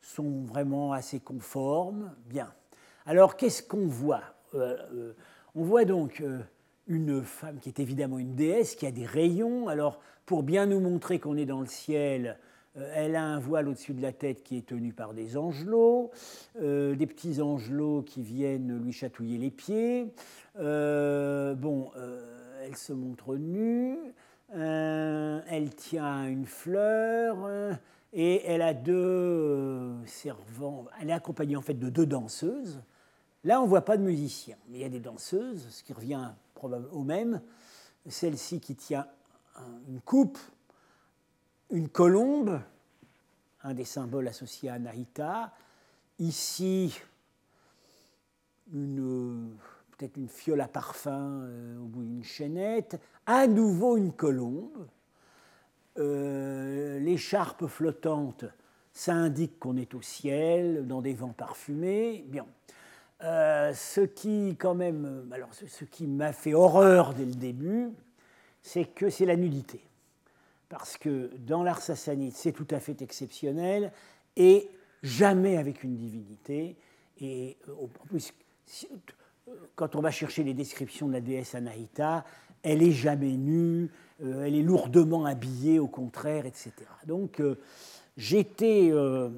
sont vraiment assez conformes. Bien. Alors, qu'est-ce qu'on voit? Euh, euh, On voit donc euh, une femme qui est évidemment une déesse, qui a des rayons. Alors, pour bien nous montrer qu'on est dans le ciel, elle a un voile au-dessus de la tête qui est tenu par des angelots, des petits angelots qui viennent lui chatouiller les pieds. bon, elle se montre nue, elle tient une fleur et elle a deux euh, servants. Elle est accompagnée en fait de deux danseuses. Là, on ne voit pas de musicien, mais il y a des danseuses, ce qui revient probablement au même. Celle-ci qui tient une coupe, une colombe, un des symboles associés à Nahita. Ici, peut-être une fiole à parfum euh, au chaînette. À nouveau une colombe euh, l'écharpe flottante, ça indique qu'on est au ciel, dans des vents parfumés. Bien. Euh, ce qui, quand même, alors ce, qui m'a fait horreur dès le début, c'est que c'est la nudité. Parce que dans l'art sassanide, c'est tout à fait exceptionnel et jamais avec une divinité. Et euh, en plus, quand on va chercher les descriptions de la déesse Anahita, elle est jamais nue, euh, elle est lourdement habillée, au contraire, etc. Donc euh, euh,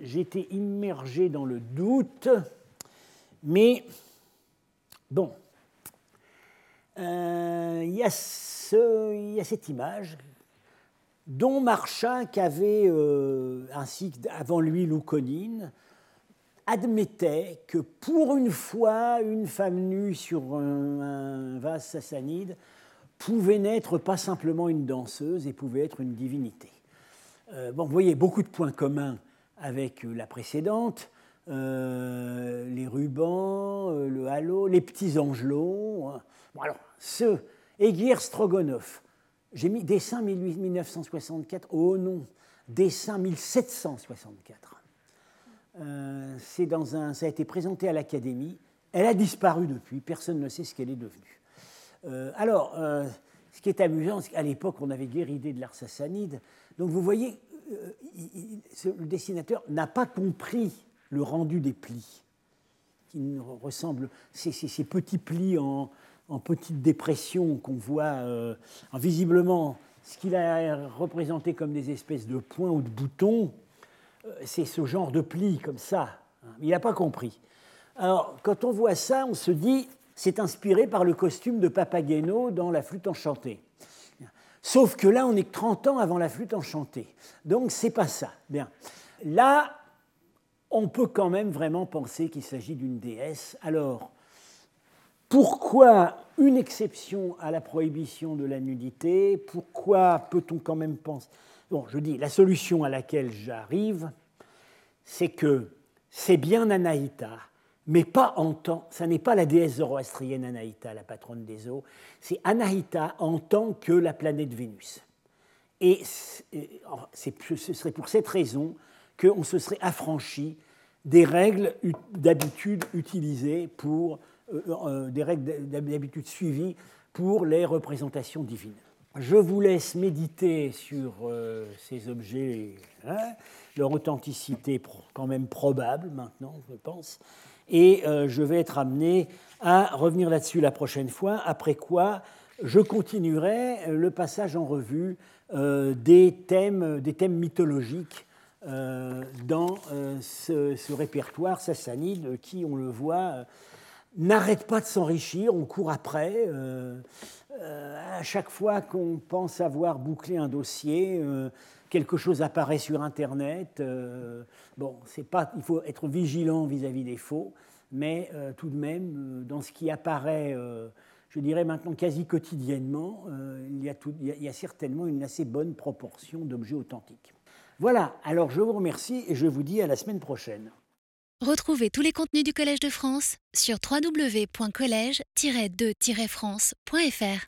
j'étais immergé dans le doute, mais bon, il y, a cette image dont Marchak avait, ainsi qu'avant lui Loukonine, admettait que pour une fois, une femme nue sur un, un vase sassanide pouvait n'être pas simplement une danseuse et pouvait être une divinité. Euh, bon, vous voyez beaucoup de points communs avec euh, la précédente. Euh, les rubans, le halo, les petits angelots. Hein. Bon, alors, ce Egir Strogonov, j'ai mis dessin 1964, oh non, dessin 1764. c'est dans un, ça a été présenté à l'Académie. Elle a disparu depuis, personne ne sait ce qu'elle est devenue. Euh, alors, euh, ce qui est amusant, c'est qu'à l'époque, on avait guère idée de l'art sassanide. Donc vous voyez, euh, le dessinateur n'a pas compris le rendu des plis, qui ressemblent, ces, ces, petits plis en, petites dépressions qu'on voit visiblement ce qu'il a représenté comme des espèces de points ou de boutons, c'est ce genre de plis comme ça. Il n'a pas compris. Alors, quand on voit ça, on se dit, c'est inspiré par le costume de Papageno dans La flûte enchantée. Sauf que là, on est 30 ans avant la flûte enchantée. Donc, c'est pas ça. Bien. Là, on peut quand même vraiment penser qu'il s'agit d'une déesse. Alors, pourquoi une exception à la prohibition de la nudité? Pourquoi peut-on quand même penser? Bon, je dis, la solution à laquelle j'arrive, c'est que c'est bien Anaïta mais pas en tant, ça n'est pas la déesse zoroastrienne Anaïta, la patronne des eaux, c'est Anaïta en tant que la planète Vénus. Et ce serait pour cette raison qu'on se serait affranchi des règles d'habitude utilisées pour, euh, euh, des règles d'habitude suivies pour les représentations divines. Je vous laisse méditer sur euh, ces objets, hein, leur authenticité quand même probable maintenant, je pense et je vais être amené à revenir là-dessus la prochaine fois, après quoi je continuerai le passage en revue des, thèmes, des thèmes mythologiques dans ce, répertoire sassanide qui, on le voit, n'arrête pas de s'enrichir, on court après. à chaque fois qu'on pense avoir bouclé un dossier, quelque chose apparaît sur Internet. Euh, bon, pas, il faut être vigilant vis-à-vis des faux, mais euh, tout de même, euh, dans ce qui apparaît, je dirais maintenant quasi quotidiennement, il y a certainement une assez bonne proportion d'objets authentiques. Voilà, alors je vous remercie et je vous dis à la semaine prochaine. Retrouvez tous les contenus du Collège de France sur www.colège-2-france.fr.